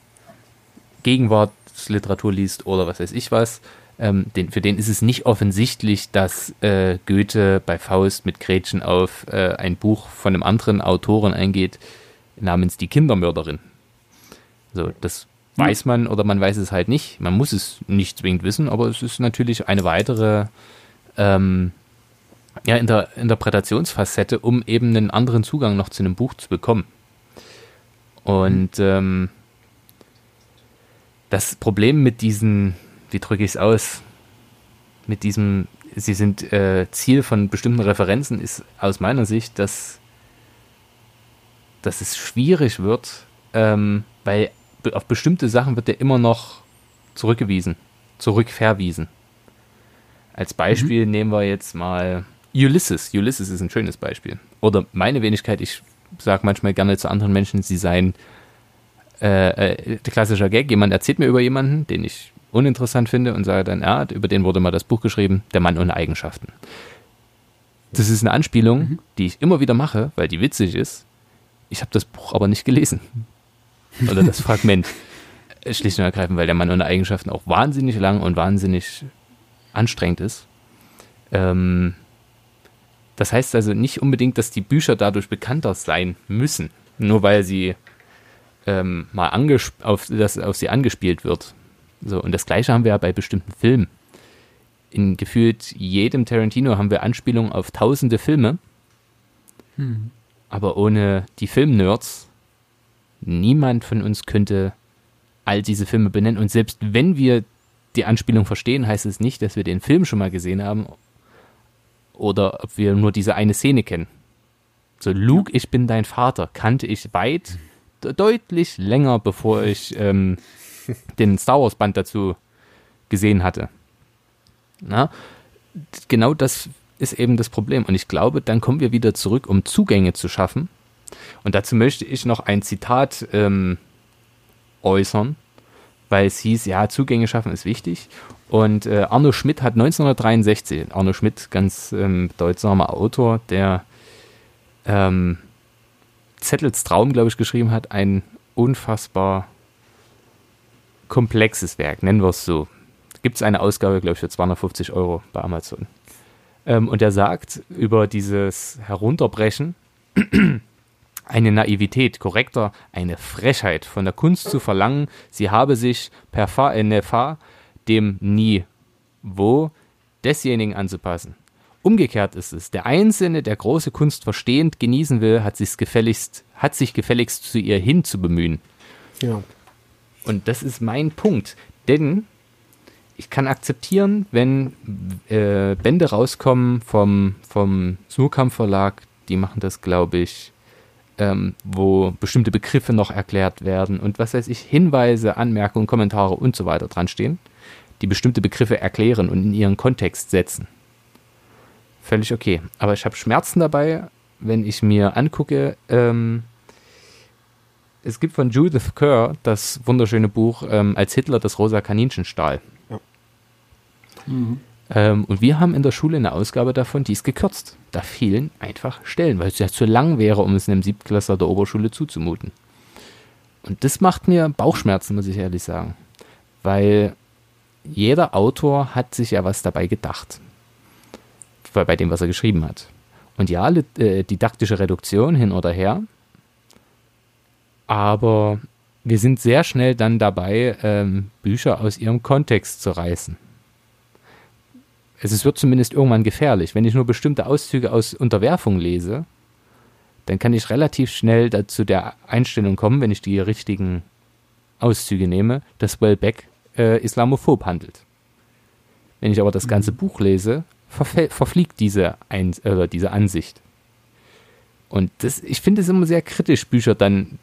Gegenwartsliteratur liest oder was weiß ich was, ähm, den, für den ist es nicht offensichtlich, dass äh, Goethe bei Faust mit Gretchen auf äh, ein Buch von einem anderen Autoren eingeht, namens Die Kindermörderin. So, das weiß man oder man weiß es halt nicht. Man muss es nicht zwingend wissen, aber es ist natürlich eine weitere ähm, ja, Inter Interpretationsfacette, um eben einen anderen Zugang noch zu einem Buch zu bekommen. Und ähm, das Problem mit diesen wie drücke ich es aus, mit diesem, sie sind äh, Ziel von bestimmten Referenzen, ist aus meiner Sicht, dass, dass es schwierig wird, ähm, weil auf bestimmte Sachen wird er immer noch zurückgewiesen, zurückverwiesen. Als Beispiel mhm. nehmen wir jetzt mal Ulysses. Ulysses ist ein schönes Beispiel. Oder meine Wenigkeit, ich sage manchmal gerne zu anderen Menschen, sie seien äh, äh, klassischer Gag. Jemand erzählt mir über jemanden, den ich uninteressant finde und sage dann, ja, über den wurde mal das Buch geschrieben, Der Mann ohne Eigenschaften. Das ist eine Anspielung, mhm. die ich immer wieder mache, weil die witzig ist. Ich habe das Buch aber nicht gelesen. Oder das Fragment. Schlicht und ergreifend, weil der Mann ohne Eigenschaften auch wahnsinnig lang und wahnsinnig anstrengend ist. Ähm, das heißt also nicht unbedingt, dass die Bücher dadurch bekannter sein müssen, nur weil sie ähm, mal auf, das, auf sie angespielt wird. So, und das gleiche haben wir ja bei bestimmten Filmen. In gefühlt jedem Tarantino haben wir Anspielungen auf tausende Filme. Hm. Aber ohne die Filmnerds, niemand von uns könnte all diese Filme benennen. Und selbst wenn wir die Anspielung verstehen, heißt es nicht, dass wir den Film schon mal gesehen haben oder ob wir nur diese eine Szene kennen. So, Luke, ich bin dein Vater, kannte ich weit, deutlich länger, bevor ich ähm, den Star Wars Band dazu gesehen hatte. Na, genau das ist eben das Problem. Und ich glaube, dann kommen wir wieder zurück, um Zugänge zu schaffen. Und dazu möchte ich noch ein Zitat ähm, äußern, weil es hieß, ja, Zugänge schaffen ist wichtig. Und äh, Arno Schmidt hat 1963, Arno Schmidt, ganz ähm, bedeutsamer Autor, der ähm, Zettels Traum, glaube ich, geschrieben hat, ein unfassbar komplexes Werk, nennen wir es so. Gibt es eine Ausgabe, glaube ich, für 250 Euro bei Amazon. Ähm, und er sagt über dieses Herunterbrechen, eine Naivität, korrekter, eine Frechheit von der Kunst zu verlangen, sie habe sich per fa äh, nefa dem Niveau desjenigen anzupassen. Umgekehrt ist es, der Einzelne, der große Kunst verstehend genießen will, hat, gefälligst, hat sich gefälligst zu ihr hin zu bemühen. Ja. Und das ist mein Punkt. Denn ich kann akzeptieren, wenn äh, Bände rauskommen vom, vom Surkamp Verlag, die machen das, glaube ich, ähm, wo bestimmte Begriffe noch erklärt werden und was weiß ich, Hinweise, Anmerkungen, Kommentare und so weiter dran stehen, die bestimmte Begriffe erklären und in ihren Kontext setzen. Völlig okay. Aber ich habe Schmerzen dabei, wenn ich mir angucke, ähm, es gibt von Judith Kerr das wunderschöne Buch ähm, Als Hitler das rosa Kaninchen stahl. Ja. Mhm. Ähm, und wir haben in der Schule eine Ausgabe davon, die ist gekürzt. Da fehlen einfach Stellen, weil es ja zu lang wäre, um es einem Siebtklässler der Oberschule zuzumuten. Und das macht mir Bauchschmerzen, muss ich ehrlich sagen. Weil jeder Autor hat sich ja was dabei gedacht. Bei dem, was er geschrieben hat. Und ja, äh, didaktische Reduktion hin oder her, aber wir sind sehr schnell dann dabei, ähm, Bücher aus ihrem Kontext zu reißen. Es wird zumindest irgendwann gefährlich. Wenn ich nur bestimmte Auszüge aus Unterwerfung lese, dann kann ich relativ schnell dazu der Einstellung kommen, wenn ich die richtigen Auszüge nehme, dass Wellbeck äh, islamophob handelt. Wenn ich aber das ganze mhm. Buch lese, verfliegt diese, Ein äh, diese Ansicht. Und das, ich finde es immer sehr kritisch, Bücher dann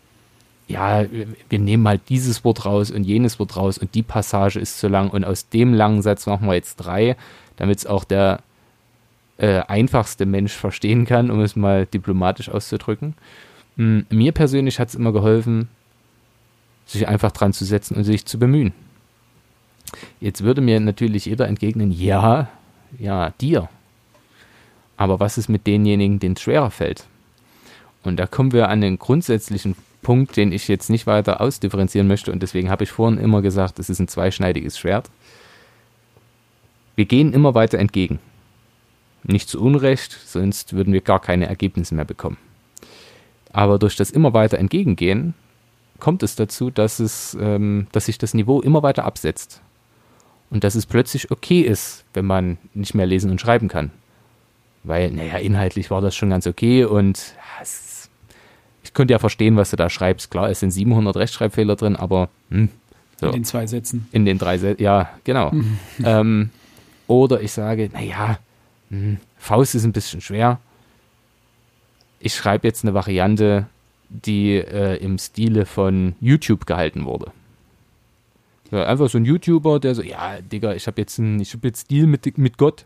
ja, wir nehmen mal dieses Wort raus und jenes Wort raus und die Passage ist zu lang und aus dem langen Satz machen wir jetzt drei, damit es auch der äh, einfachste Mensch verstehen kann, um es mal diplomatisch auszudrücken. Hm, mir persönlich hat es immer geholfen, sich einfach dran zu setzen und sich zu bemühen. Jetzt würde mir natürlich jeder entgegnen, ja, ja, dir. Aber was ist mit denjenigen, denen es schwerer fällt? Und da kommen wir an den grundsätzlichen Punkt, den ich jetzt nicht weiter ausdifferenzieren möchte und deswegen habe ich vorhin immer gesagt, es ist ein zweischneidiges Schwert. Wir gehen immer weiter entgegen. Nicht zu Unrecht, sonst würden wir gar keine Ergebnisse mehr bekommen. Aber durch das immer weiter entgegengehen kommt es dazu, dass, es, ähm, dass sich das Niveau immer weiter absetzt. Und dass es plötzlich okay ist, wenn man nicht mehr lesen und schreiben kann. Weil, naja, inhaltlich war das schon ganz okay und ja, es ich könnte ja verstehen, was du da schreibst. Klar, es sind 700 Rechtschreibfehler drin, aber hm, so. In den zwei Sätzen. In den drei Sätzen, ja, genau. ähm, oder ich sage, naja, hm, Faust ist ein bisschen schwer. Ich schreibe jetzt eine Variante, die äh, im Stile von YouTube gehalten wurde. Ja, einfach so ein YouTuber, der so, ja, Digga, ich habe jetzt einen, jetzt Stil mit, mit Gott,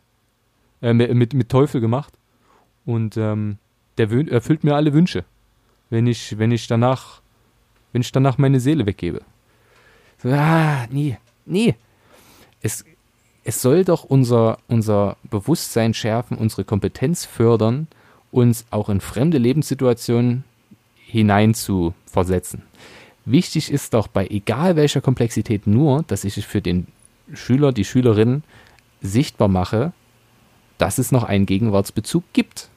äh, mit, mit Teufel gemacht und ähm, der erfüllt mir alle Wünsche wenn ich, wenn ich danach, wenn ich danach meine Seele weggebe. So, ah, nie, nie. Es, es soll doch unser, unser Bewusstsein schärfen, unsere Kompetenz fördern, uns auch in fremde Lebenssituationen hinein zu versetzen. Wichtig ist doch bei egal welcher Komplexität nur, dass ich es für den Schüler, die Schülerin sichtbar mache, dass es noch einen Gegenwartsbezug gibt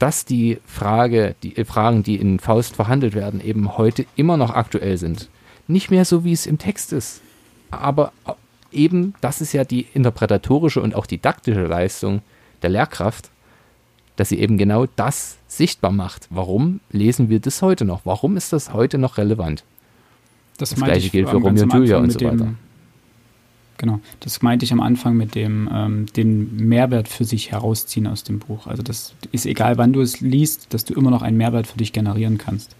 dass die Frage, die äh, Fragen, die in Faust verhandelt werden, eben heute immer noch aktuell sind. Nicht mehr so, wie es im Text ist, aber eben, das ist ja die interpretatorische und auch didaktische Leistung der Lehrkraft, dass sie eben genau das sichtbar macht. Warum lesen wir das heute noch? Warum ist das heute noch relevant? Das, das gleiche gilt für Romeo und Julia und so weiter. Genau, das meinte ich am Anfang mit dem ähm, den Mehrwert für sich herausziehen aus dem Buch. Also das ist egal, wann du es liest, dass du immer noch einen Mehrwert für dich generieren kannst.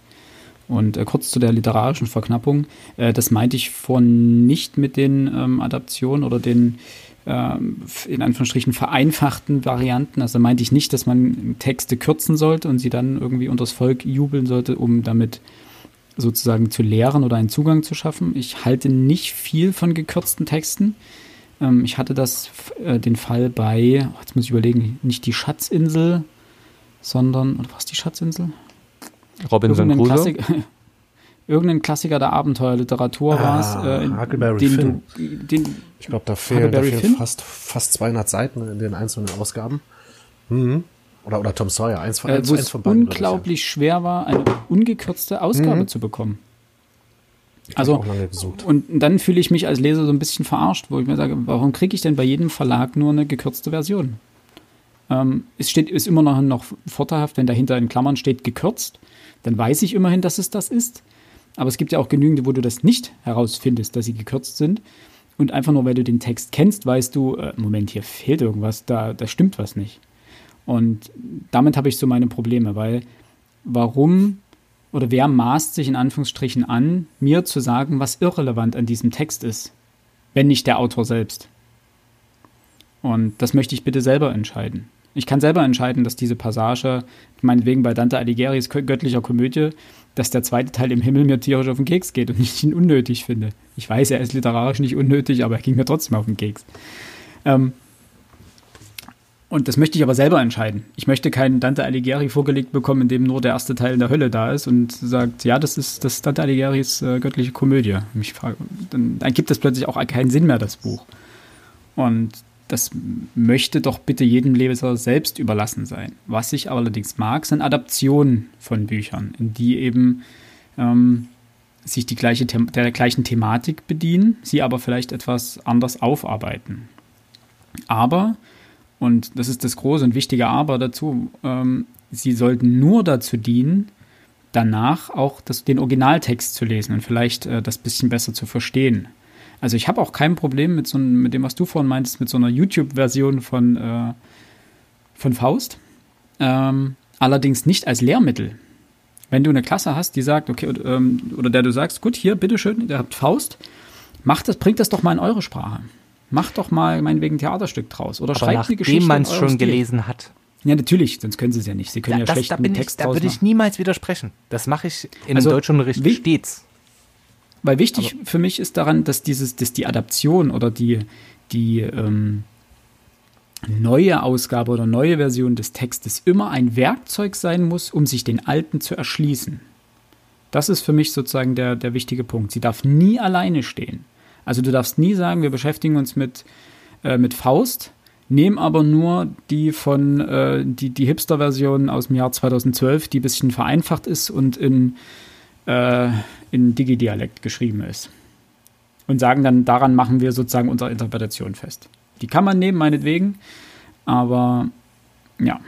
Und äh, kurz zu der literarischen Verknappung, äh, das meinte ich vorhin nicht mit den ähm, Adaptionen oder den ähm, in Anführungsstrichen vereinfachten Varianten. Also meinte ich nicht, dass man Texte kürzen sollte und sie dann irgendwie unters Volk jubeln sollte, um damit sozusagen zu lehren oder einen Zugang zu schaffen. Ich halte nicht viel von gekürzten Texten. Ähm, ich hatte das, äh, den Fall bei, oh, jetzt muss ich überlegen, nicht die Schatzinsel, sondern, oder was die Schatzinsel? Robinson Crusoe? Klassik, irgendein Klassiker der Abenteuerliteratur war es. Ah, äh, Huckleberry den Finn. Du, den, ich glaube, da fehlen, da fehlen fast, fast 200 Seiten in den einzelnen Ausgaben. Mhm. Oder, oder Tom Sawyer, eins von, äh, eins, eins von beiden. unglaublich ja. schwer war, eine ungekürzte Ausgabe mhm. zu bekommen. Ich also, und dann fühle ich mich als Leser so ein bisschen verarscht, wo ich mir sage, warum kriege ich denn bei jedem Verlag nur eine gekürzte Version? Ähm, es steht, ist immer noch, noch vorteilhaft, wenn dahinter in Klammern steht gekürzt, dann weiß ich immerhin, dass es das ist. Aber es gibt ja auch genügende, wo du das nicht herausfindest, dass sie gekürzt sind. Und einfach nur, weil du den Text kennst, weißt du, äh, Moment, hier fehlt irgendwas, da, da stimmt was nicht. Und damit habe ich so meine Probleme, weil warum oder wer maßt sich in Anführungsstrichen an, mir zu sagen, was irrelevant an diesem Text ist, wenn nicht der Autor selbst? Und das möchte ich bitte selber entscheiden. Ich kann selber entscheiden, dass diese Passage, meinetwegen bei Dante Alighieri's göttlicher Komödie, dass der zweite Teil im Himmel mir tierisch auf den Keks geht und ich ihn unnötig finde. Ich weiß, er ist literarisch nicht unnötig, aber er ging mir trotzdem auf den Keks. Ähm, und das möchte ich aber selber entscheiden. Ich möchte keinen Dante Alighieri vorgelegt bekommen, in dem nur der erste Teil in der Hölle da ist und sagt, ja, das ist das Dante Alighieris äh, göttliche Komödie. Frage, dann, dann gibt es plötzlich auch keinen Sinn mehr, das Buch. Und das möchte doch bitte jedem Leser selbst überlassen sein. Was ich allerdings mag, sind Adaptionen von Büchern, in die eben ähm, sich die gleiche der gleichen Thematik bedienen, sie aber vielleicht etwas anders aufarbeiten. Aber, und das ist das große und wichtige Aber dazu, ähm, sie sollten nur dazu dienen, danach auch das, den Originaltext zu lesen und vielleicht äh, das bisschen besser zu verstehen. Also ich habe auch kein Problem mit so mit dem, was du vorhin meintest, mit so einer YouTube-Version von, äh, von Faust. Ähm, allerdings nicht als Lehrmittel. Wenn du eine Klasse hast, die sagt, okay, ähm, oder der du sagst, gut, hier, bitteschön, ihr habt Faust, macht das, bringt das doch mal in eure Sprache. Macht doch mal meinetwegen ein Theaterstück draus. Oder Aber schreibt eine Geschichte. Nachdem man es schon Stil. gelesen hat. Ja, natürlich, sonst können sie es ja nicht. Sie können ja, ja schlecht einen Text ich, Da würde ich niemals widersprechen. Das mache ich im also, Deutschunterricht stets. Weil wichtig Aber für mich ist daran, dass dieses, dass die Adaption oder die, die ähm, neue Ausgabe oder neue Version des Textes immer ein Werkzeug sein muss, um sich den alten zu erschließen. Das ist für mich sozusagen der, der wichtige Punkt. Sie darf nie alleine stehen. Also du darfst nie sagen, wir beschäftigen uns mit, äh, mit Faust, nehmen aber nur die von äh, die, die Hipster-Version aus dem Jahr 2012, die ein bisschen vereinfacht ist und in äh, in Digidialekt geschrieben ist. Und sagen dann, daran machen wir sozusagen unsere Interpretation fest. Die kann man nehmen, meinetwegen, aber ja,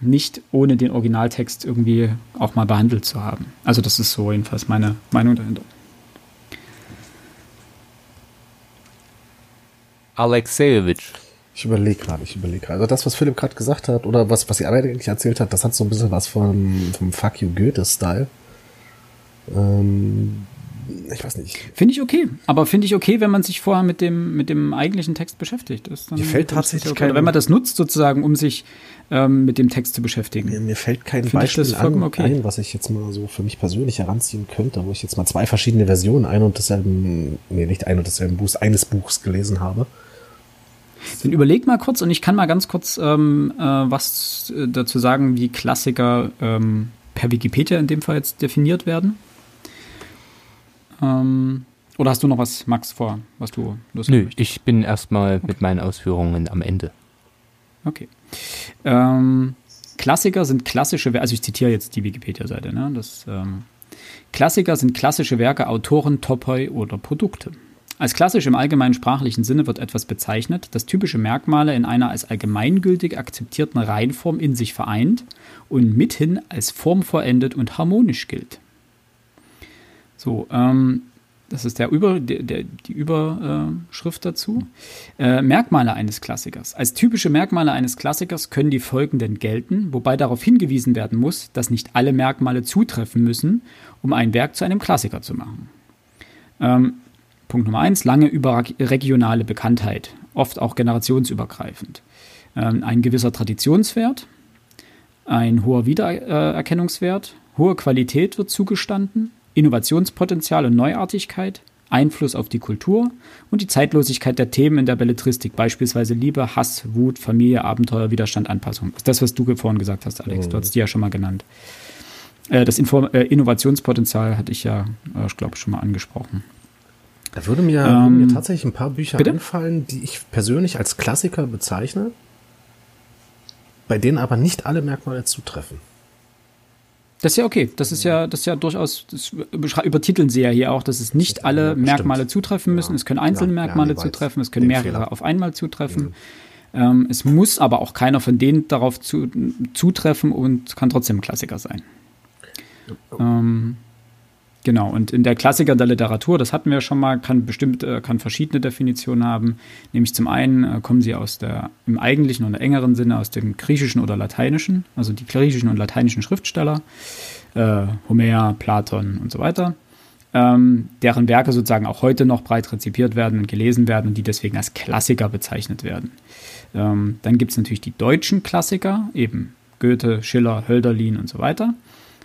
nicht ohne den Originaltext irgendwie auch mal behandelt zu haben. Also das ist so jedenfalls meine Meinung dahinter. Alexejewitsch. Ich überlege gerade, ich überlege gerade. Also das, was Philipp gerade gesagt hat, oder was, was die Arbeit eigentlich erzählt hat, das hat so ein bisschen was vom, vom Fuck You Goethe-Style. Ähm, ich weiß nicht. Finde ich okay. Aber finde ich okay, wenn man sich vorher mit dem, mit dem eigentlichen Text beschäftigt. Das mir fällt tatsächlich okay. kein, wenn man das nutzt, sozusagen, um sich ähm, mit dem Text zu beschäftigen. Mir, mir fällt kein Find Beispiel an, okay. ein, was ich jetzt mal so für mich persönlich heranziehen könnte, wo ich jetzt mal zwei verschiedene Versionen ein und desselben, nee, nicht ein und desselben Buchs, eines Buchs gelesen habe. Dann überleg mal kurz und ich kann mal ganz kurz ähm, äh, was äh, dazu sagen, wie Klassiker ähm, per Wikipedia in dem Fall jetzt definiert werden. Ähm, oder hast du noch was, Max, vor, was du Lust Nö, möchtest? ich bin erstmal okay. mit meinen Ausführungen am Ende. Okay. Ähm, Klassiker sind klassische Werke, also ich zitiere jetzt die Wikipedia-Seite, ne? Das, ähm, Klassiker sind klassische Werke, Autoren, Topoi oder Produkte. Als klassisch im allgemeinen sprachlichen Sinne wird etwas bezeichnet, das typische Merkmale in einer als allgemeingültig akzeptierten Reihenform in sich vereint und mithin als formvollendet und harmonisch gilt. So, ähm, das ist der Über, der, der, die Überschrift dazu. Äh, Merkmale eines Klassikers. Als typische Merkmale eines Klassikers können die folgenden gelten, wobei darauf hingewiesen werden muss, dass nicht alle Merkmale zutreffen müssen, um ein Werk zu einem Klassiker zu machen. Ähm, Punkt Nummer eins, lange überregionale Bekanntheit, oft auch generationsübergreifend. Ähm, ein gewisser Traditionswert, ein hoher Wiedererkennungswert, hohe Qualität wird zugestanden, Innovationspotenzial und Neuartigkeit, Einfluss auf die Kultur und die Zeitlosigkeit der Themen in der Belletristik, beispielsweise Liebe, Hass, Wut, Familie, Abenteuer, Widerstand, Anpassung. Das ist das, was du vorhin gesagt hast, Alex. Mhm. Du hast die ja schon mal genannt. Äh, das Info äh, Innovationspotenzial hatte ich ja, äh, ich glaube, schon mal angesprochen. Da würde mir, ähm, mir tatsächlich ein paar Bücher bitte? einfallen, die ich persönlich als Klassiker bezeichne, bei denen aber nicht alle Merkmale zutreffen. Das ist ja okay. Das ist ja, das ist ja durchaus, das übertiteln sie ja hier auch, dass es nicht alle ja, Merkmale zutreffen müssen. Ja. Es können einzelne ja, Merkmale zutreffen, es können mehrere Fehler. auf einmal zutreffen. Mhm. Ähm, es muss aber auch keiner von denen darauf zu, zutreffen und kann trotzdem ein Klassiker sein. Ähm, Genau, und in der Klassiker der Literatur, das hatten wir schon mal, kann bestimmt, äh, kann verschiedene Definitionen haben. Nämlich zum einen äh, kommen sie aus der, im eigentlichen oder engeren Sinne aus dem Griechischen oder Lateinischen, also die griechischen und lateinischen Schriftsteller, äh, Homer, Platon und so weiter, ähm, deren Werke sozusagen auch heute noch breit rezipiert werden und gelesen werden und die deswegen als Klassiker bezeichnet werden. Ähm, dann gibt es natürlich die deutschen Klassiker, eben Goethe, Schiller, Hölderlin und so weiter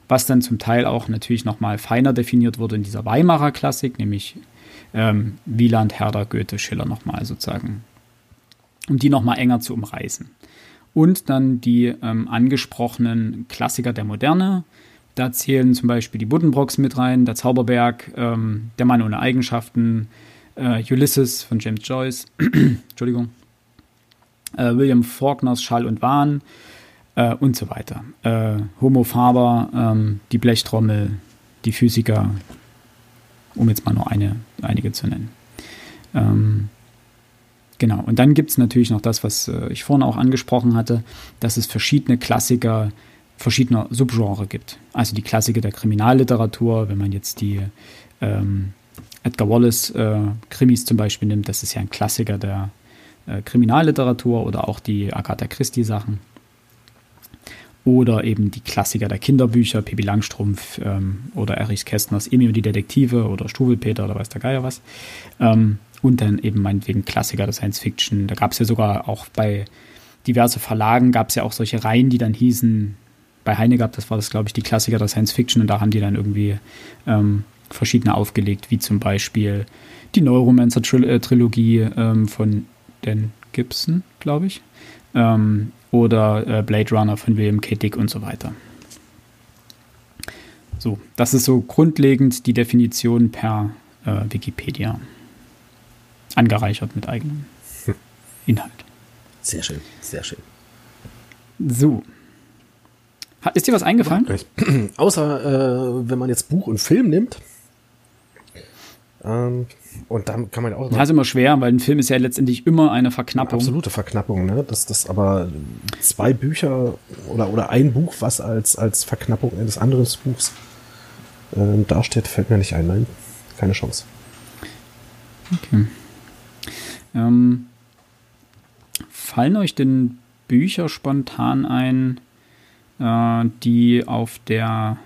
was dann zum Teil auch natürlich nochmal feiner definiert wurde in dieser Weimarer Klassik, nämlich ähm, Wieland, Herder, Goethe, Schiller nochmal sozusagen, um die nochmal enger zu umreißen. Und dann die ähm, angesprochenen Klassiker der Moderne. Da zählen zum Beispiel die Buddenbrocks mit rein, der Zauberberg, ähm, der Mann ohne Eigenschaften, äh, Ulysses von James Joyce, Entschuldigung, äh, William Faulkners Schall und Wahn, äh, und so weiter. Äh, Homo Faber, ähm, die Blechtrommel, die Physiker, um jetzt mal nur eine, einige zu nennen. Ähm, genau, und dann gibt es natürlich noch das, was äh, ich vorhin auch angesprochen hatte, dass es verschiedene Klassiker verschiedener Subgenre gibt. Also die Klassiker der Kriminalliteratur, wenn man jetzt die ähm, Edgar Wallace äh, Krimis zum Beispiel nimmt, das ist ja ein Klassiker der äh, Kriminalliteratur oder auch die Agatha Christie Sachen. Oder eben die Klassiker der Kinderbücher, Pippi Langstrumpf ähm, oder Erich Kästners Emil und die Detektive oder Struwelpeter oder weiß der Geier was. Ähm, und dann eben meinetwegen Klassiker der Science Fiction. Da gab es ja sogar auch bei diverse Verlagen gab es ja auch solche Reihen, die dann hießen, bei Heine gab das war das, glaube ich, die Klassiker der Science Fiction und da haben die dann irgendwie ähm, verschiedene aufgelegt, wie zum Beispiel die Neuromancer-Trilogie ähm, von Dan Gibson, glaube ich. Ähm, oder äh, Blade Runner von William K. Dick und so weiter. So, das ist so grundlegend die Definition per äh, Wikipedia. Angereichert mit eigenem hm. Inhalt. Sehr schön, sehr schön. So. Ist dir was eingefallen? Außer, äh, wenn man jetzt Buch und Film nimmt. Ähm, und dann kann man auch. Das ist immer schwer, weil ein Film ist ja letztendlich immer eine Verknappung. Absolute Verknappung, ne? Dass das aber zwei Bücher oder, oder ein Buch, was als, als Verknappung eines anderen Buchs äh, dasteht, fällt mir nicht ein. Nein, keine Chance. Okay. Ähm, fallen euch denn Bücher spontan ein, äh, die auf der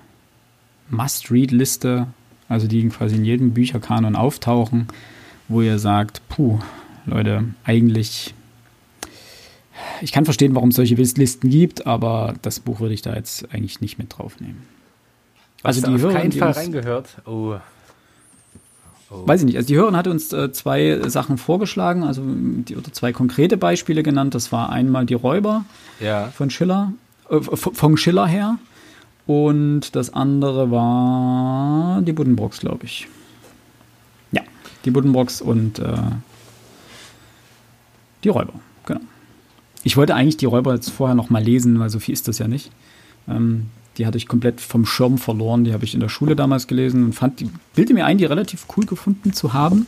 Must-Read-Liste also die quasi in jedem Bücherkanon auftauchen, wo ihr sagt, puh, Leute, eigentlich, ich kann verstehen, warum es solche Listen gibt, aber das Buch würde ich da jetzt eigentlich nicht mit draufnehmen. Also die Hörerin, keinen Fall reingehört. Oh. Oh. Weiß ich nicht. Also die Hörerin hatte uns äh, zwei Sachen vorgeschlagen, also die, oder zwei konkrete Beispiele genannt. Das war einmal die Räuber ja. von Schiller, äh, von Schiller her. Und das andere war die Buddenbrocks, glaube ich. Ja, die Buddenbrocks und äh, die Räuber, genau. ich wollte eigentlich die Räuber jetzt vorher noch mal lesen, weil so viel ist das ja nicht. Ähm, die hatte ich komplett vom Schirm verloren. Die habe ich in der Schule damals gelesen und fand, die bilde mir ein, die relativ cool gefunden zu haben.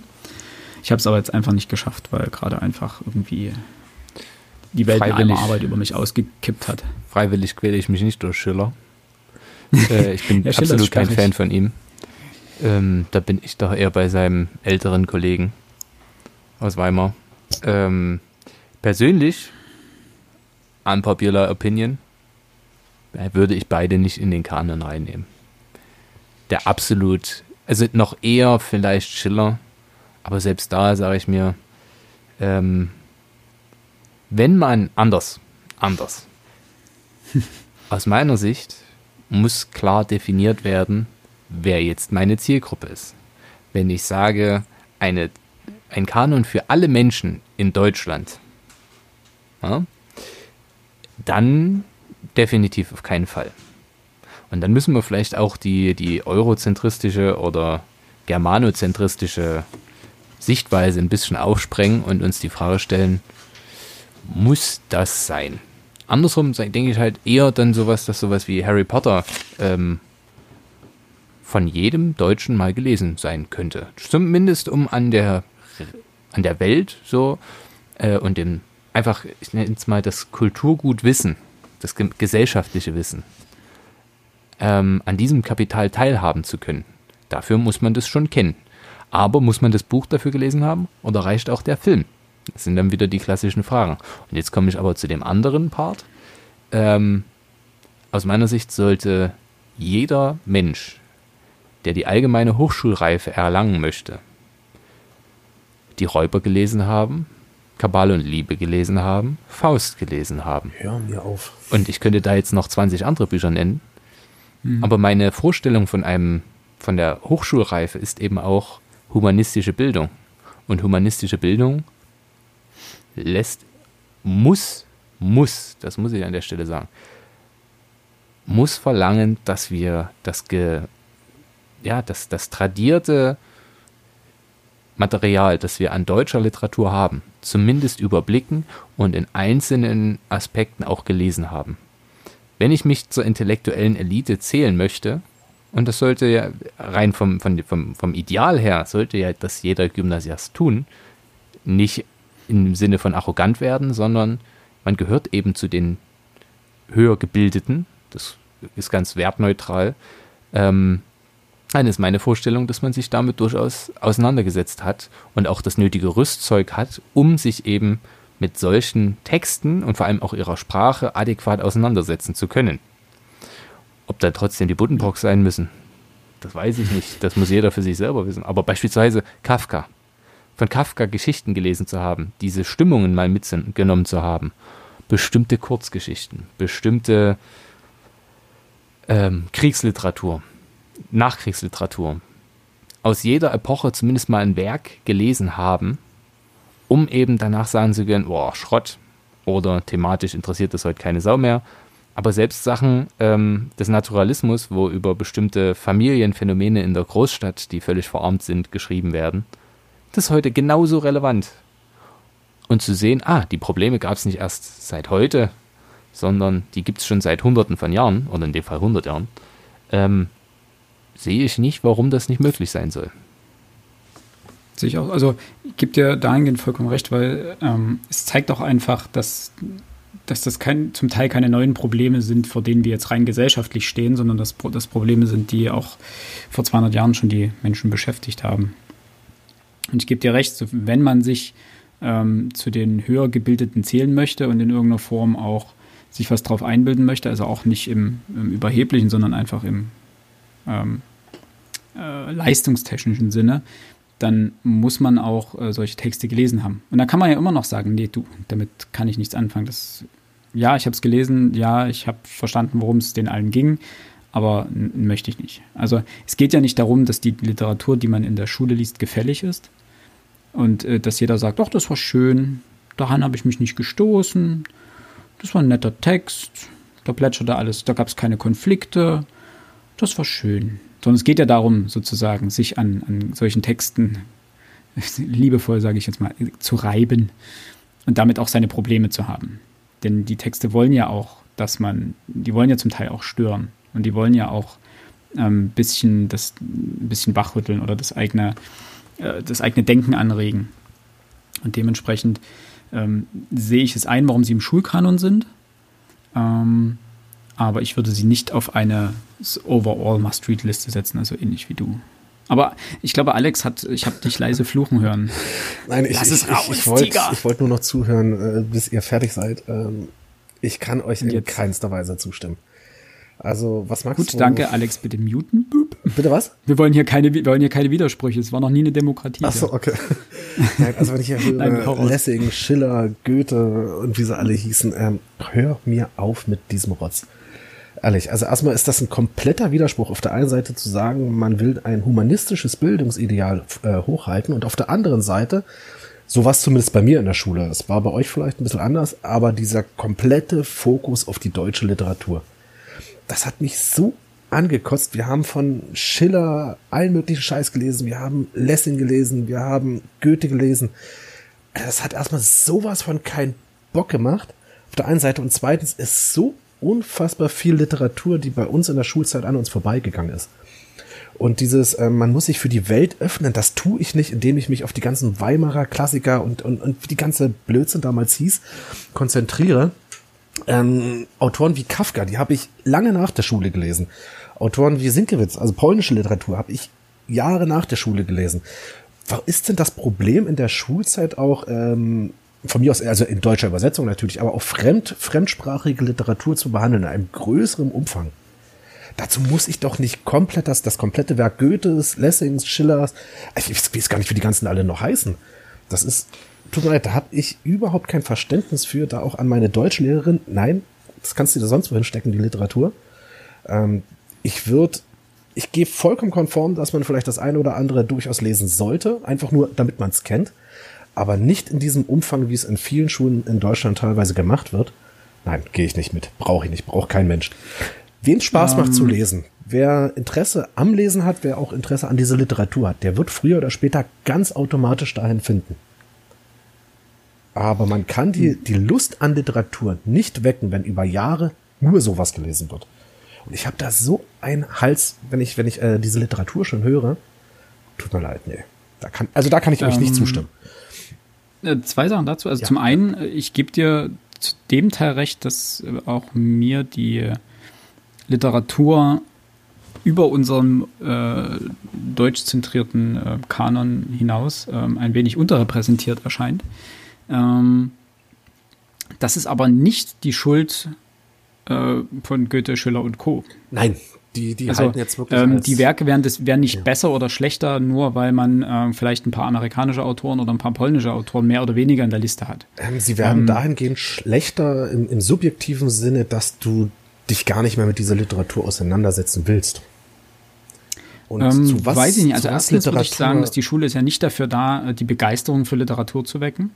Ich habe es aber jetzt einfach nicht geschafft, weil gerade einfach irgendwie die Welt eine Arbeit über mich ausgekippt hat. Freiwillig quäle ich mich nicht durch Schiller. äh, ich bin absolut kein Fan von ihm. Ähm, da bin ich doch eher bei seinem älteren Kollegen aus Weimar. Ähm, persönlich, unpopular opinion, würde ich beide nicht in den Kanon reinnehmen. Der absolut, also noch eher vielleicht Schiller, aber selbst da sage ich mir, ähm, wenn man anders, anders, aus meiner Sicht muss klar definiert werden, wer jetzt meine Zielgruppe ist. Wenn ich sage, eine, ein Kanon für alle Menschen in Deutschland, ja, dann definitiv auf keinen Fall. Und dann müssen wir vielleicht auch die, die eurozentristische oder germanozentristische Sichtweise ein bisschen aufsprengen und uns die Frage stellen, muss das sein? Andersrum denke ich halt eher dann sowas, dass sowas wie Harry Potter ähm, von jedem Deutschen mal gelesen sein könnte. Zumindest um an der, an der Welt so äh, und dem einfach, ich nenne es mal das Kulturgutwissen, das gesellschaftliche Wissen, ähm, an diesem Kapital teilhaben zu können. Dafür muss man das schon kennen. Aber muss man das Buch dafür gelesen haben oder reicht auch der Film? Das sind dann wieder die klassischen Fragen. Und jetzt komme ich aber zu dem anderen Part. Ähm, aus meiner Sicht sollte jeder Mensch, der die allgemeine Hochschulreife erlangen möchte, die Räuber gelesen haben, Kabal und Liebe gelesen haben, Faust gelesen haben. Hör mir auf. Und ich könnte da jetzt noch 20 andere Bücher nennen. Mhm. Aber meine Vorstellung von einem, von der Hochschulreife ist eben auch humanistische Bildung. Und humanistische Bildung lässt, muss, muss, das muss ich an der Stelle sagen, muss verlangen, dass wir das, ge, ja, das, das tradierte Material, das wir an deutscher Literatur haben, zumindest überblicken und in einzelnen Aspekten auch gelesen haben. Wenn ich mich zur intellektuellen Elite zählen möchte, und das sollte ja rein vom, vom, vom, vom Ideal her, sollte ja das jeder Gymnasiast tun, nicht im Sinne von arrogant werden, sondern man gehört eben zu den höher gebildeten, das ist ganz wertneutral, ähm, Nein, ist meine Vorstellung, dass man sich damit durchaus auseinandergesetzt hat und auch das nötige Rüstzeug hat, um sich eben mit solchen Texten und vor allem auch ihrer Sprache adäquat auseinandersetzen zu können. Ob da trotzdem die Buddenbrocks sein müssen, das weiß ich nicht. Das muss jeder für sich selber wissen. Aber beispielsweise Kafka. Von Kafka Geschichten gelesen zu haben, diese Stimmungen mal mitgenommen zu haben, bestimmte Kurzgeschichten, bestimmte ähm, Kriegsliteratur, Nachkriegsliteratur aus jeder Epoche zumindest mal ein Werk gelesen haben, um eben danach sagen zu können, boah, Schrott oder thematisch interessiert das heute keine Sau mehr. Aber selbst Sachen ähm, des Naturalismus, wo über bestimmte Familienphänomene in der Großstadt, die völlig verarmt sind, geschrieben werden, das ist heute genauso relevant. Und zu sehen, ah, die Probleme gab es nicht erst seit heute, sondern die gibt es schon seit Hunderten von Jahren, oder in dem Fall hundert Jahren. Ähm, sehe ich nicht, warum das nicht möglich sein soll. Sehe ich auch. Also gebe dir dahingehend vollkommen recht, weil ähm, es zeigt auch einfach, dass, dass das kein, zum Teil keine neuen Probleme sind, vor denen wir jetzt rein gesellschaftlich stehen, sondern dass das Probleme sind, die auch vor 200 Jahren schon die Menschen beschäftigt haben. Und ich gebe dir recht, wenn man sich ähm, zu den höher gebildeten zählen möchte und in irgendeiner Form auch sich was drauf einbilden möchte, also auch nicht im, im Überheblichen, sondern einfach im ähm, äh, leistungstechnischen Sinne, dann muss man auch äh, solche Texte gelesen haben. Und da kann man ja immer noch sagen, nee, du, damit kann ich nichts anfangen. Das, ja, ich habe es gelesen, ja, ich habe verstanden, worum es den allen ging, aber möchte ich nicht. Also es geht ja nicht darum, dass die Literatur, die man in der Schule liest, gefällig ist und äh, dass jeder sagt, doch, das war schön, daran habe ich mich nicht gestoßen, das war ein netter Text, da plätscherte alles, da gab es keine Konflikte, das war schön. Sondern es geht ja darum, sozusagen, sich an, an solchen Texten, liebevoll sage ich jetzt mal, zu reiben und damit auch seine Probleme zu haben. Denn die Texte wollen ja auch, dass man, die wollen ja zum Teil auch stören. Und die wollen ja auch ein ähm, bisschen das ein bisschen wachrütteln oder das eigene, äh, das eigene Denken anregen. Und dementsprechend ähm, sehe ich es ein, warum sie im Schulkanon sind. Ähm, aber ich würde sie nicht auf eine Overall Must-Read-Liste setzen, also ähnlich wie du. Aber ich glaube, Alex hat, ich habe dich leise fluchen hören. Nein, ich, Lass raus, ich, ich wollte wollt nur noch zuhören, äh, bis ihr fertig seid. Ähm, ich kann euch in keinster Weise zustimmen. Also, was magst Gut, du? Gut, danke, Alex, bitte muten. Bitte was? Wir wollen hier keine, wir wollen hier keine Widersprüche. Es war noch nie eine Demokratie. Ach so, okay. Nein, also, wenn ich hier höre, Nein, Lessing, Schiller, Goethe und wie sie alle hießen, ähm, hör mir auf mit diesem Rotz. Ehrlich, also erstmal ist das ein kompletter Widerspruch, auf der einen Seite zu sagen, man will ein humanistisches Bildungsideal äh, hochhalten und auf der anderen Seite, so war es zumindest bei mir in der Schule, es war bei euch vielleicht ein bisschen anders, aber dieser komplette Fokus auf die deutsche Literatur das hat mich so angekotzt. Wir haben von Schiller allen möglichen Scheiß gelesen. Wir haben Lessing gelesen. Wir haben Goethe gelesen. Das hat erstmal sowas von keinen Bock gemacht. Auf der einen Seite. Und zweitens ist so unfassbar viel Literatur, die bei uns in der Schulzeit an uns vorbeigegangen ist. Und dieses, äh, man muss sich für die Welt öffnen, das tue ich nicht, indem ich mich auf die ganzen Weimarer Klassiker und, und, und die ganze Blödsinn damals hieß, konzentriere, ähm, Autoren wie Kafka, die habe ich lange nach der Schule gelesen. Autoren wie Sienkiewicz, also polnische Literatur, habe ich Jahre nach der Schule gelesen. Was ist denn das Problem in der Schulzeit auch, ähm, von mir aus, also in deutscher Übersetzung natürlich, aber auch fremd, fremdsprachige Literatur zu behandeln in einem größeren Umfang? Dazu muss ich doch nicht komplett das, das komplette Werk Goethes, Lessings, Schillers, ich weiß gar nicht, wie die ganzen alle noch heißen. Das ist tut mir leid, da habe ich überhaupt kein Verständnis für, da auch an meine Deutschlehrerin, nein, das kannst du dir sonst wohin stecken, die Literatur. Ähm, ich würde, ich gehe vollkommen konform, dass man vielleicht das eine oder andere durchaus lesen sollte, einfach nur, damit man es kennt, aber nicht in diesem Umfang, wie es in vielen Schulen in Deutschland teilweise gemacht wird. Nein, gehe ich nicht mit, brauche ich nicht, braucht kein Mensch. Wem Spaß um. macht zu ähm. lesen, wer Interesse am Lesen hat, wer auch Interesse an dieser Literatur hat, der wird früher oder später ganz automatisch dahin finden. Aber man kann die, die Lust an Literatur nicht wecken, wenn über Jahre nur sowas gelesen wird. Und ich habe da so einen Hals, wenn ich, wenn ich äh, diese Literatur schon höre. Tut mir leid, nee. Da kann, also da kann ich euch nicht ähm, zustimmen. Äh, zwei Sachen dazu. Also ja. zum einen, äh, ich gebe dir zu dem Teil recht, dass äh, auch mir die Literatur über unserem äh, deutschzentrierten äh, Kanon hinaus äh, ein wenig unterrepräsentiert erscheint. Ähm, das ist aber nicht die Schuld äh, von Goethe, Schiller und Co. Nein, die, die also, halten jetzt wirklich. Ähm, die Werke werden, das, werden nicht ja. besser oder schlechter, nur weil man äh, vielleicht ein paar amerikanische Autoren oder ein paar polnische Autoren mehr oder weniger in der Liste hat. Ähm, sie werden ähm, dahingehend schlechter im, im subjektiven Sinne, dass du dich gar nicht mehr mit dieser Literatur auseinandersetzen willst. Und ähm, zu was, weiß ich nicht. Also erstens würde ich sagen, dass die Schule ist ja nicht dafür da, die Begeisterung für Literatur zu wecken.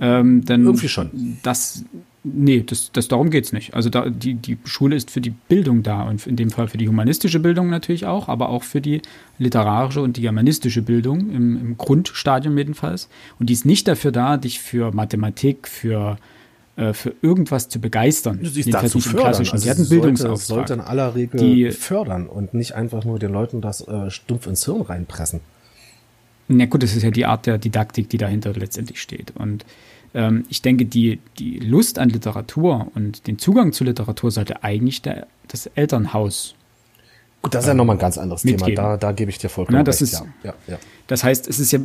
Ähm, denn Irgendwie schon. Das, nee, das, das, darum geht's nicht. Also da, die, die Schule ist für die Bildung da und in dem Fall für die humanistische Bildung natürlich auch, aber auch für die literarische und die germanistische Bildung im, im Grundstadium jedenfalls. Und die ist nicht dafür da, dich für Mathematik, für äh, für irgendwas zu begeistern. Sie ist dazu fördern. Also sie hat einen Bildungsauftrag. Sollte in aller Regel die, fördern und nicht einfach nur den Leuten das äh, stumpf ins Hirn reinpressen. Na gut, das ist ja die Art der Didaktik, die dahinter letztendlich steht. Und ähm, ich denke, die, die Lust an Literatur und den Zugang zu Literatur sollte eigentlich der, das Elternhaus. Gut, das ist ja nochmal ein ganz anderes mitgeben. Thema. Da, da gebe ich dir vollkommen ja, das recht. Ist, ja, ja, ja. Das heißt, es ist ja,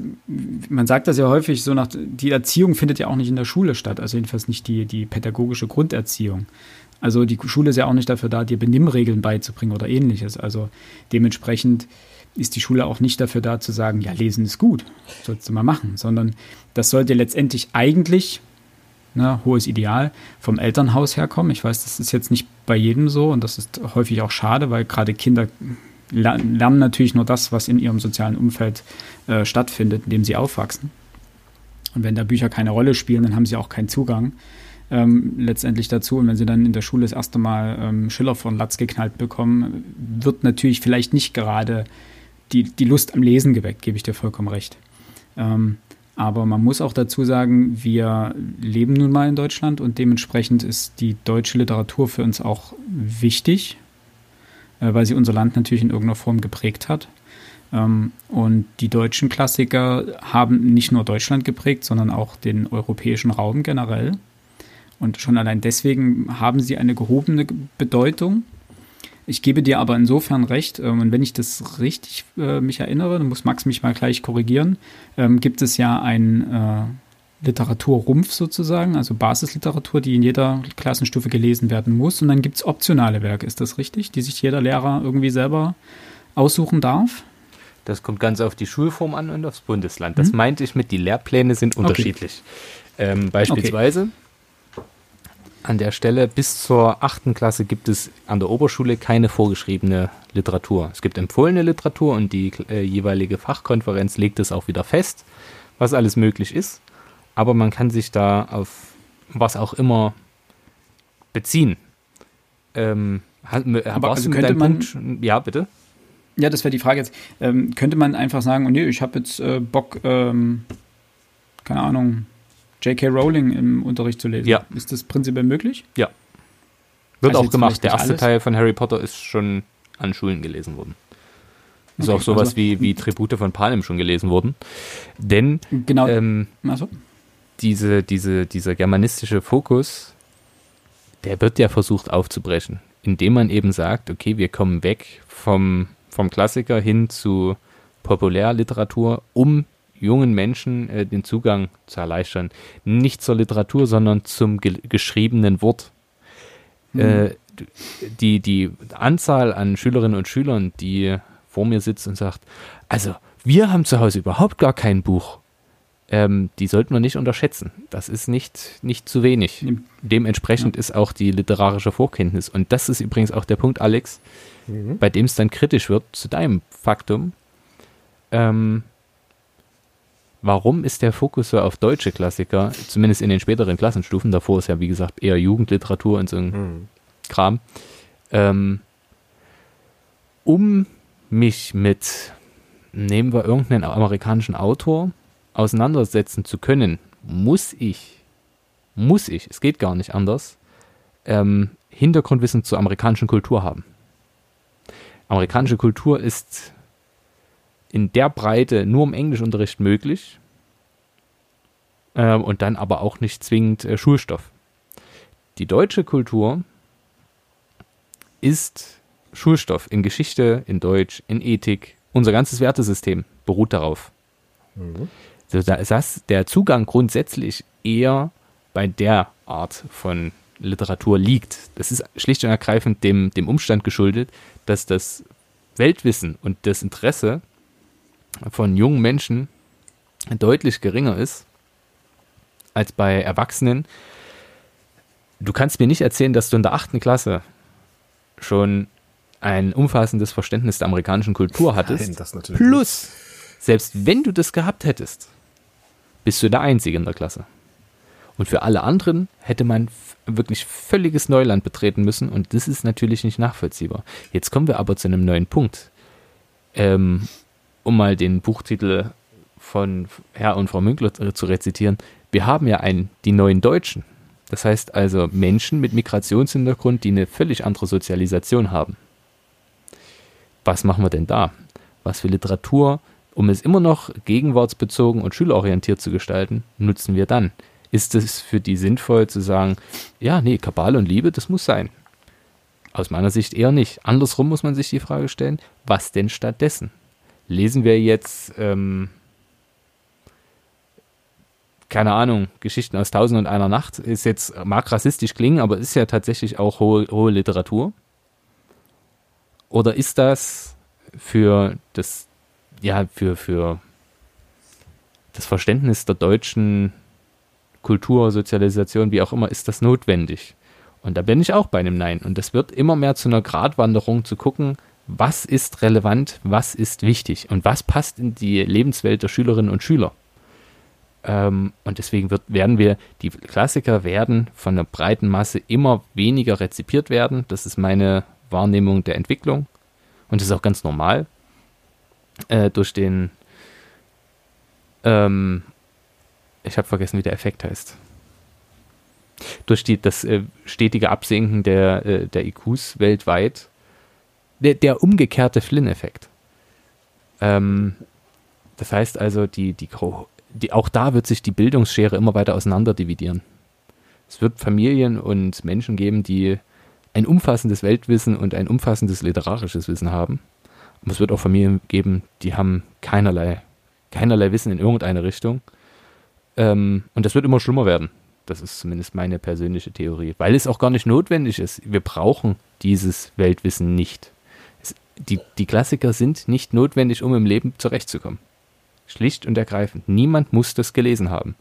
man sagt das ja häufig so nach, die Erziehung findet ja auch nicht in der Schule statt, also jedenfalls nicht die, die pädagogische Grunderziehung. Also die Schule ist ja auch nicht dafür da, dir Benimmregeln beizubringen oder ähnliches. Also dementsprechend ist die Schule auch nicht dafür da zu sagen, ja, lesen ist gut, sollst du mal machen, sondern das sollte letztendlich eigentlich, ne, hohes Ideal, vom Elternhaus herkommen. Ich weiß, das ist jetzt nicht bei jedem so und das ist häufig auch schade, weil gerade Kinder lernen natürlich nur das, was in ihrem sozialen Umfeld äh, stattfindet, in dem sie aufwachsen. Und wenn da Bücher keine Rolle spielen, dann haben sie auch keinen Zugang ähm, letztendlich dazu. Und wenn sie dann in der Schule das erste Mal ähm, Schiller von Latz geknallt bekommen, wird natürlich vielleicht nicht gerade die, die Lust am Lesen geweckt, gebe ich dir vollkommen recht. Ähm, Aber man muss auch dazu sagen, wir leben nun mal in Deutschland und dementsprechend ist die deutsche Literatur für uns auch wichtig, äh, weil sie unser Land natürlich in irgendeiner Form geprägt hat. Ähm, und die deutschen Klassiker haben nicht nur Deutschland geprägt, sondern auch den europäischen Raum generell. Und schon allein deswegen haben sie eine gehobene Bedeutung. Ich gebe dir aber insofern recht, ähm, und wenn ich das richtig äh, mich erinnere, dann muss Max mich mal gleich korrigieren, ähm, gibt es ja ein äh, Literaturrumpf sozusagen, also Basisliteratur, die in jeder Klassenstufe gelesen werden muss. Und dann gibt es optionale Werke, ist das richtig, die sich jeder Lehrer irgendwie selber aussuchen darf? Das kommt ganz auf die Schulform an und aufs Bundesland. Das mhm. meinte ich mit, die Lehrpläne sind unterschiedlich. Okay. Ähm, beispielsweise okay. An der Stelle bis zur achten Klasse gibt es an der Oberschule keine vorgeschriebene Literatur. Es gibt empfohlene Literatur und die äh, jeweilige Fachkonferenz legt es auch wieder fest, was alles möglich ist. Aber man kann sich da auf was auch immer beziehen. Ähm, aber also könnte man, Punkt? Ja, bitte. Ja, das wäre die Frage jetzt. Ähm, könnte man einfach sagen, oh nee, ich habe jetzt äh, Bock, ähm, keine Ahnung, J.K. Rowling im Unterricht zu lesen? Ja. Ist das prinzipiell möglich? Ja. Wird also auch gemacht. Der erste alles? Teil von Harry Potter ist schon an Schulen gelesen worden. Ist okay, auch sowas also, wie, wie Tribute von Panem schon gelesen worden. Denn genau, ähm, also. diese, diese, dieser germanistische Fokus, der wird ja versucht aufzubrechen, indem man eben sagt, okay, wir kommen weg vom vom Klassiker hin zu Populärliteratur, um jungen Menschen äh, den Zugang zu erleichtern. Nicht zur Literatur, sondern zum ge geschriebenen Wort. Mhm. Äh, die, die Anzahl an Schülerinnen und Schülern, die vor mir sitzt und sagt, also wir haben zu Hause überhaupt gar kein Buch. Ähm, die sollten wir nicht unterschätzen. Das ist nicht, nicht zu wenig. Dementsprechend ja. ist auch die literarische Vorkenntnis. Und das ist übrigens auch der Punkt, Alex, mhm. bei dem es dann kritisch wird zu deinem Faktum. Ähm, warum ist der Fokus so auf deutsche Klassiker, zumindest in den späteren Klassenstufen? Davor ist ja, wie gesagt, eher Jugendliteratur und so ein mhm. Kram. Ähm, um mich mit, nehmen wir irgendeinen amerikanischen Autor, auseinandersetzen zu können, muss ich, muss ich, es geht gar nicht anders, ähm, Hintergrundwissen zur amerikanischen Kultur haben amerikanische Kultur ist in der Breite nur im Englischunterricht möglich äh, und dann aber auch nicht zwingend äh, Schulstoff. Die deutsche Kultur ist Schulstoff in Geschichte, in Deutsch, in Ethik. Unser ganzes Wertesystem beruht darauf. Mhm. Also da ist das der Zugang grundsätzlich eher bei der Art von Literatur liegt. Das ist schlicht und ergreifend dem, dem Umstand geschuldet, dass das Weltwissen und das Interesse von jungen Menschen deutlich geringer ist als bei Erwachsenen. Du kannst mir nicht erzählen, dass du in der achten Klasse schon ein umfassendes Verständnis der amerikanischen Kultur hattest. Nein, Plus, selbst wenn du das gehabt hättest, bist du der Einzige in der Klasse. Und für alle anderen hätte man wirklich völliges Neuland betreten müssen und das ist natürlich nicht nachvollziehbar. Jetzt kommen wir aber zu einem neuen Punkt. Ähm, um mal den Buchtitel von Herr und Frau Münkler zu rezitieren. Wir haben ja einen, die neuen Deutschen. Das heißt also Menschen mit Migrationshintergrund, die eine völlig andere Sozialisation haben. Was machen wir denn da? Was für Literatur, um es immer noch gegenwartsbezogen und schülerorientiert zu gestalten, nutzen wir dann? ist es für die sinnvoll zu sagen, ja, nee, Kabale und Liebe, das muss sein. Aus meiner Sicht eher nicht. Andersrum muss man sich die Frage stellen, was denn stattdessen? Lesen wir jetzt, ähm, keine Ahnung, Geschichten aus Tausend und einer Nacht, ist jetzt, mag rassistisch klingen, aber ist ja tatsächlich auch hohe, hohe Literatur. Oder ist das für das, ja, für, für das Verständnis der deutschen Kultur, Sozialisation, wie auch immer, ist das notwendig? Und da bin ich auch bei einem Nein. Und das wird immer mehr zu einer Gratwanderung zu gucken, was ist relevant, was ist wichtig und was passt in die Lebenswelt der Schülerinnen und Schüler. Ähm, und deswegen wird, werden wir, die Klassiker werden von der breiten Masse immer weniger rezipiert werden. Das ist meine Wahrnehmung der Entwicklung. Und das ist auch ganz normal. Äh, durch den ähm, ich habe vergessen, wie der Effekt heißt. Durch die, das äh, stetige Absinken der, äh, der IQs weltweit. Der, der umgekehrte Flynn-Effekt. Ähm, das heißt also, die, die, die, auch da wird sich die Bildungsschere immer weiter auseinander dividieren. Es wird Familien und Menschen geben, die ein umfassendes Weltwissen und ein umfassendes literarisches Wissen haben. Und es wird auch Familien geben, die haben keinerlei, keinerlei Wissen in irgendeine Richtung. Ähm, und das wird immer schlimmer werden. Das ist zumindest meine persönliche Theorie, weil es auch gar nicht notwendig ist. Wir brauchen dieses Weltwissen nicht. Die, die Klassiker sind nicht notwendig, um im Leben zurechtzukommen. Schlicht und ergreifend. Niemand muss das gelesen haben.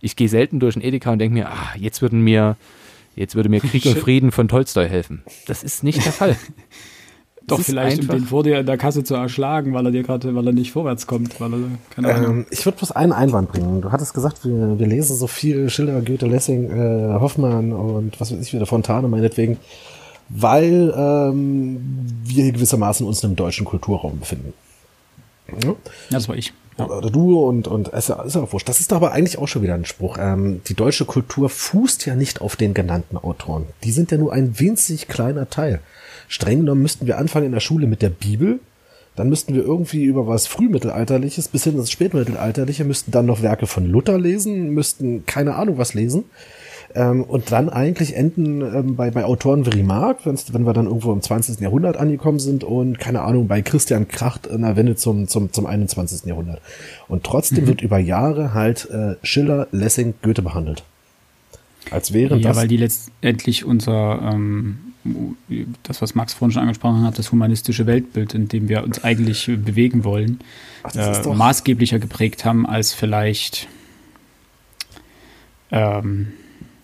Ich gehe selten durch den Edeka und denke mir, ah, jetzt würden mir, jetzt würde mir Krieg und Frieden von Tolstoi helfen. Das ist nicht der Fall. Doch, vielleicht, um den vor dir in der Kasse zu erschlagen, weil er dir gerade, weil er nicht vorwärts kommt, weil er, keine Ahnung. Ähm, ich würde bloß einen Einwand bringen. Du hattest gesagt, wir, wir lesen so viel Schiller, Goethe, Lessing, äh, Hoffmann und was weiß ich wieder, Fontane meinetwegen, weil ähm, wir gewissermaßen uns im deutschen Kulturraum befinden. Ja? Das war ich. Ja. Oder du und, und es ist ja auch wurscht. Das ist aber eigentlich auch schon wieder ein Spruch. Ähm, die deutsche Kultur fußt ja nicht auf den genannten Autoren. Die sind ja nur ein winzig kleiner Teil. Streng genommen müssten wir anfangen in der Schule mit der Bibel, dann müssten wir irgendwie über was Frühmittelalterliches bis hin ins Spätmittelalterliche, müssten dann noch Werke von Luther lesen, müssten keine Ahnung was lesen. Ähm, und dann eigentlich enden ähm, bei, bei Autoren wie Remarque, wenn wir dann irgendwo im 20. Jahrhundert angekommen sind und keine Ahnung, bei Christian Kracht in der Wende zum, zum, zum 21. Jahrhundert. Und trotzdem mhm. wird über Jahre halt äh, Schiller, Lessing, Goethe behandelt. Als wäre ja, das. Ja, weil die letztendlich unser ähm, das, was Max vorhin schon angesprochen hat, das humanistische Weltbild, in dem wir uns eigentlich bewegen wollen, Ach, äh, maßgeblicher geprägt haben als vielleicht ähm,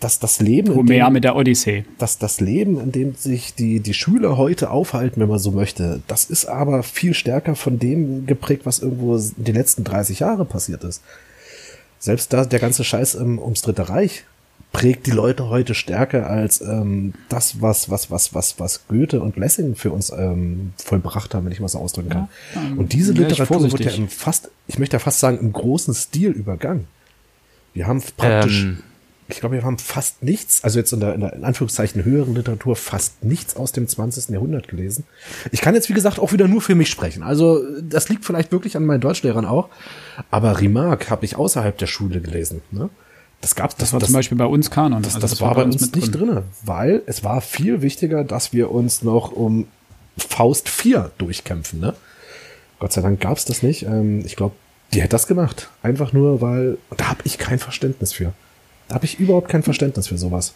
dass das Leben Homer mit der Odyssee. Dass das Leben, in dem sich die, die Schüler heute aufhalten, wenn man so möchte, das ist aber viel stärker von dem geprägt, was irgendwo in den letzten 30 Jahre passiert ist. Selbst da der ganze Scheiß um, ums Dritte Reich prägt die Leute heute stärker als ähm, das, was, was, was, was, was Goethe und Lessing für uns ähm, vollbracht haben, wenn ich mal so ausdrücken kann. Ja, ähm, und diese Literatur wird ja im fast, ich möchte ja fast sagen, im großen Stil übergangen. Wir haben praktisch, ähm. Ich glaube, wir haben fast nichts, also jetzt in der, in der in Anführungszeichen höheren Literatur fast nichts aus dem 20. Jahrhundert gelesen. Ich kann jetzt, wie gesagt, auch wieder nur für mich sprechen. Also das liegt vielleicht wirklich an meinen Deutschlehrern auch. Aber Remarque habe ich außerhalb der Schule gelesen. Ne? Das gab das, das war das, zum Beispiel bei uns Kanon. Das, also das, das war, war bei uns, uns nicht drin. drinne, weil es war viel wichtiger, dass wir uns noch um Faust 4 durchkämpfen. Ne? Gott sei Dank gab es das nicht. Ähm, ich glaube, die hätte das gemacht. Einfach nur, weil da habe ich kein Verständnis für. Da habe ich überhaupt kein Verständnis für sowas.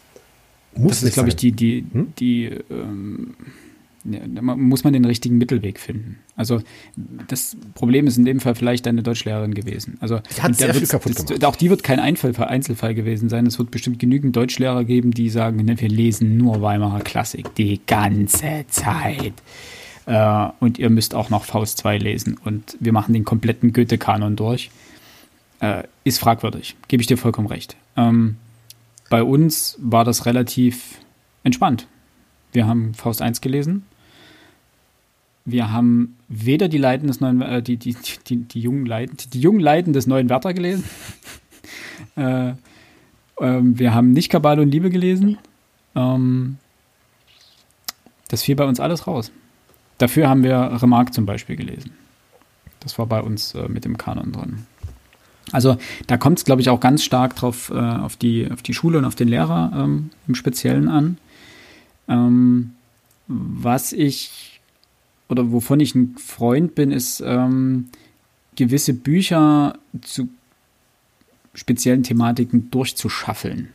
Muss das ist, glaube ich, die, die, hm? die ähm, ja, da muss man den richtigen Mittelweg finden. Also das Problem ist in dem Fall vielleicht deine Deutschlehrerin gewesen. Also hat sehr viel kaputt das, Auch die wird kein Einzelfall, Einzelfall gewesen sein. Es wird bestimmt genügend Deutschlehrer geben, die sagen, ne, wir lesen nur Weimarer Klassik die ganze Zeit. Äh, und ihr müsst auch noch Faust 2 lesen. Und wir machen den kompletten Goethe-Kanon durch. Äh, ist fragwürdig, gebe ich dir vollkommen recht. Ähm, bei uns war das relativ entspannt. Wir haben Faust 1 gelesen wir haben weder die Leiden des neuen, äh, die, die, die, die, jungen Leiden, die jungen Leiden des neuen Werther gelesen. äh, äh, wir haben nicht Kabale und Liebe gelesen. Ähm, das fiel bei uns alles raus. Dafür haben wir Remarque zum Beispiel gelesen. Das war bei uns äh, mit dem Kanon drin. Also da kommt es, glaube ich, auch ganz stark drauf äh, auf, die, auf die Schule und auf den Lehrer ähm, im Speziellen an. Ähm, was ich oder wovon ich ein Freund bin, ist ähm, gewisse Bücher zu speziellen Thematiken durchzuschaffeln.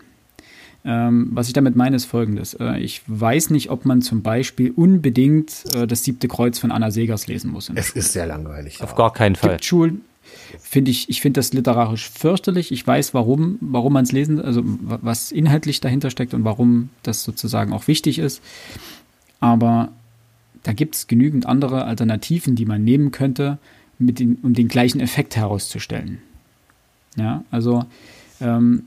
Ähm, was ich damit meine, ist folgendes. Äh, ich weiß nicht, ob man zum Beispiel unbedingt äh, das siebte Kreuz von Anna Segers lesen muss. Es ist sehr langweilig. Auf gar keinen Fall. Gibt Schulen, finde ich, ich finde das literarisch fürchterlich. Ich weiß, warum, warum man es lesen, also was inhaltlich dahinter steckt und warum das sozusagen auch wichtig ist. Aber da gibt es genügend andere Alternativen, die man nehmen könnte, den, um den gleichen Effekt herauszustellen. Ja, also ähm,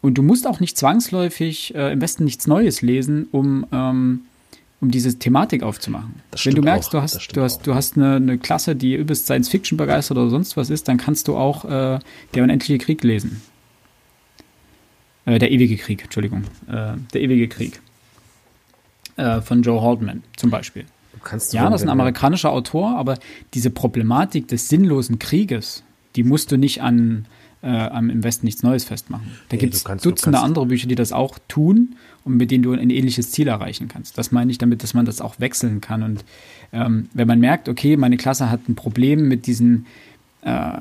und du musst auch nicht zwangsläufig äh, im Westen nichts Neues lesen, um, ähm, um diese Thematik aufzumachen. Wenn du merkst, auch. du hast, du hast, du hast eine, eine, Klasse, die übelst Science Fiction begeistert oder sonst was ist, dann kannst du auch äh, der unendliche Krieg lesen. Äh, der ewige Krieg, Entschuldigung. Äh, der ewige Krieg. Äh, von Joe Haldeman zum Beispiel. ja, das ist ein amerikanischer Autor, aber diese Problematik des sinnlosen Krieges, die musst du nicht an äh, am im Westen nichts Neues festmachen. Da nee, gibt es Dutzende andere Bücher, die das auch tun und mit denen du ein ähnliches Ziel erreichen kannst. Das meine ich damit, dass man das auch wechseln kann. Und ähm, wenn man merkt, okay, meine Klasse hat ein Problem mit diesen äh,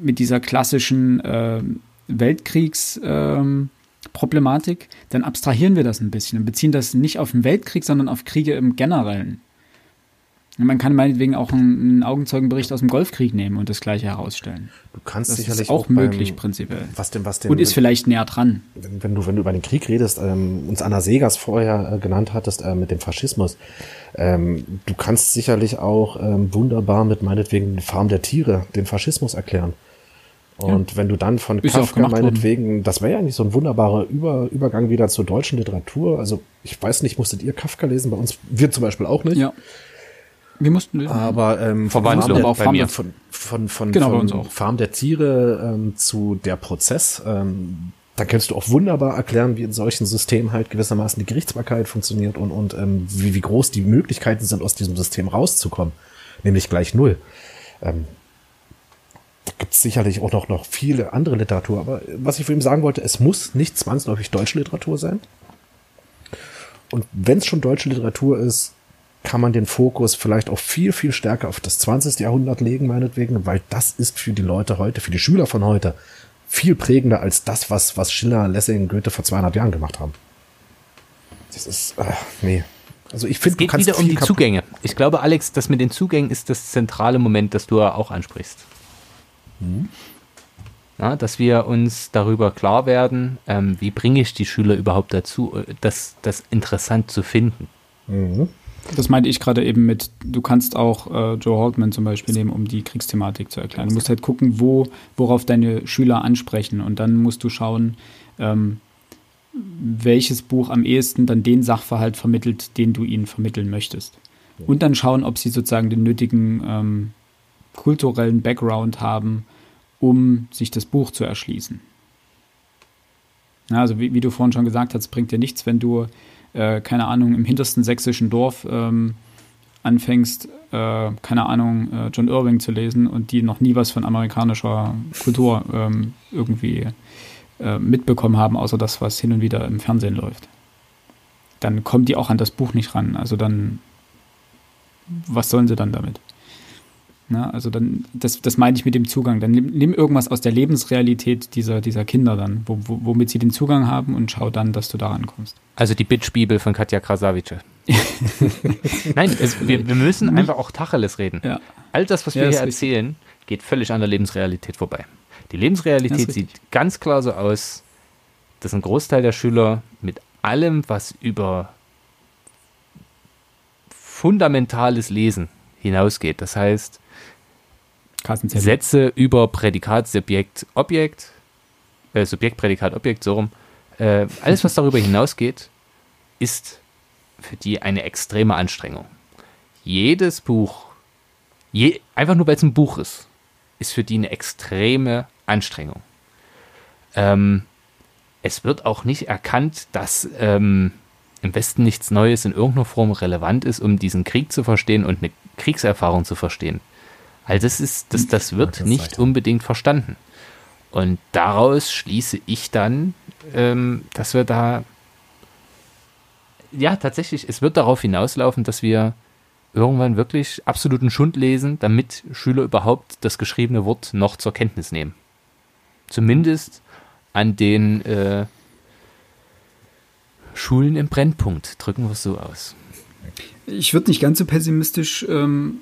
mit dieser klassischen äh, Weltkriegsproblematik, ähm, dann abstrahieren wir das ein bisschen und beziehen das nicht auf den Weltkrieg, sondern auf Kriege im Generellen. Man kann meinetwegen auch einen, Augenzeugenbericht aus dem Golfkrieg nehmen und das gleiche herausstellen. Du kannst das sicherlich ist auch, auch möglich prinzipiell. Was denn, was denn, und ist vielleicht näher dran. Wenn, wenn, du wenn du über den Krieg redest, ähm, uns Anna Segers vorher äh, genannt hattest äh, mit dem Faschismus, ähm, du kannst sicherlich auch ähm, wunderbar mit meinetwegen Farm der Tiere den Faschismus erklären. Und ja. wenn du dann von Ist Kafka meinetwegen, worden. das wäre ja eigentlich so ein wunderbarer Über, Übergang wieder zur deutschen Literatur. Also ich weiß nicht, musstet ihr Kafka lesen? Bei uns, wir zum Beispiel auch nicht. Ja. Wir mussten. Aber ähm, Verwandlung aber auch bei mir. Von, von, von, genau, von Farm der Tiere ähm, zu der Prozess, ähm, dann kannst du auch wunderbar erklären, wie in solchen Systemen halt gewissermaßen die Gerichtsbarkeit funktioniert und, und ähm, wie, wie groß die Möglichkeiten sind, aus diesem System rauszukommen. Nämlich gleich null. Ähm, da gibt es sicherlich auch noch, noch viele andere Literatur. Aber was ich ihn sagen wollte, es muss nicht zwangsläufig deutsche Literatur sein. Und wenn es schon deutsche Literatur ist, kann man den Fokus vielleicht auch viel, viel stärker auf das 20. Jahrhundert legen, meinetwegen, weil das ist für die Leute heute, für die Schüler von heute, viel prägender als das, was, was Schiller, Lessing, Goethe vor 200 Jahren gemacht haben. Das ist, äh, nee. Also ich finde, es geht wieder um die Zugänge. Ich glaube, Alex, das mit den Zugängen ist das zentrale Moment, das du auch ansprichst. Mhm. Ja, dass wir uns darüber klar werden, ähm, wie bringe ich die Schüler überhaupt dazu, äh, das, das interessant zu finden. Mhm. Das meinte ich gerade eben mit, du kannst auch äh, Joe Haltman zum Beispiel nehmen, um die Kriegsthematik zu erklären. Du musst halt gucken, wo, worauf deine Schüler ansprechen und dann musst du schauen, ähm, welches Buch am ehesten dann den Sachverhalt vermittelt, den du ihnen vermitteln möchtest. Und dann schauen, ob sie sozusagen den nötigen ähm, kulturellen Background haben, um sich das Buch zu erschließen. Ja, also wie, wie, du vorhin schon gesagt hast, bringt dir nichts, wenn du äh, keine Ahnung, im hintersten sächsischen Dorf ähm, anfängst, äh, keine Ahnung, äh, John Irving zu lesen und die noch nie was von amerikanischer Kultur ähm, irgendwie äh, mitbekommen haben, außer das, was hin und wieder im Fernsehen läuft. Dann kommen die auch an das Buch nicht ran. Also dann, was sollen sie dann damit? Ne? Also dann, das, das meine ich mit dem Zugang. Dann nimm, nimm irgendwas aus der Lebensrealität dieser, dieser Kinder dann, wo, wo, womit sie den Zugang haben und schau dann, dass du da rankommst. Also die Bitch-Bibel von Katja Krasavice. Nein, es, wir, wir müssen einfach auch Tacheles reden. Ja. All das, was wir ja, hier erzählen, richtig. geht völlig an der Lebensrealität vorbei. Die Lebensrealität sieht ganz klar so aus, dass ein Großteil der Schüler mit allem, was über fundamentales Lesen hinausgeht, das heißt Sätze über Prädikat, Subjekt, Objekt, äh, Subjekt, Prädikat, Objekt, so rum. Äh, alles, was darüber hinausgeht, ist für die eine extreme Anstrengung. Jedes Buch, je, einfach nur weil es ein Buch ist, ist für die eine extreme Anstrengung. Ähm, es wird auch nicht erkannt, dass ähm, im Westen nichts Neues in irgendeiner Form relevant ist, um diesen Krieg zu verstehen und eine Kriegserfahrung zu verstehen. Also das ist, das, das wird nicht unbedingt verstanden. Und daraus schließe ich dann, ähm, dass wir da, ja, tatsächlich, es wird darauf hinauslaufen, dass wir irgendwann wirklich absoluten Schund lesen, damit Schüler überhaupt das geschriebene Wort noch zur Kenntnis nehmen. Zumindest an den äh, Schulen im Brennpunkt, drücken wir es so aus. Ich würde nicht ganz so pessimistisch ähm,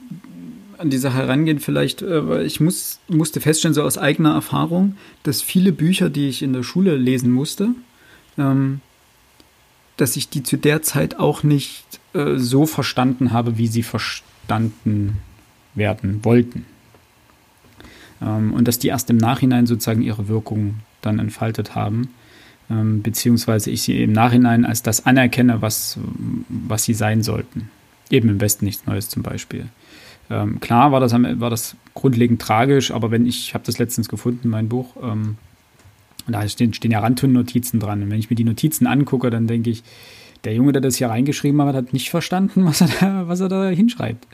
an die Sache herangehen, vielleicht, äh, weil ich muss, musste feststellen, so aus eigener Erfahrung, dass viele Bücher, die ich in der Schule lesen musste, ähm, dass ich die zu der Zeit auch nicht äh, so verstanden habe, wie sie verstanden werden wollten. Ähm, und dass die erst im Nachhinein sozusagen ihre Wirkung dann entfaltet haben, ähm, beziehungsweise ich sie im Nachhinein als das anerkenne, was, was sie sein sollten. Eben im Westen nichts Neues zum Beispiel. Ähm, klar war das, war das grundlegend tragisch, aber wenn ich, habe das letztens gefunden, mein Buch, ähm, da stehen, stehen ja Randton-Notizen dran. Und wenn ich mir die Notizen angucke, dann denke ich, der Junge, der das hier reingeschrieben hat, hat nicht verstanden, was er da, was er da hinschreibt.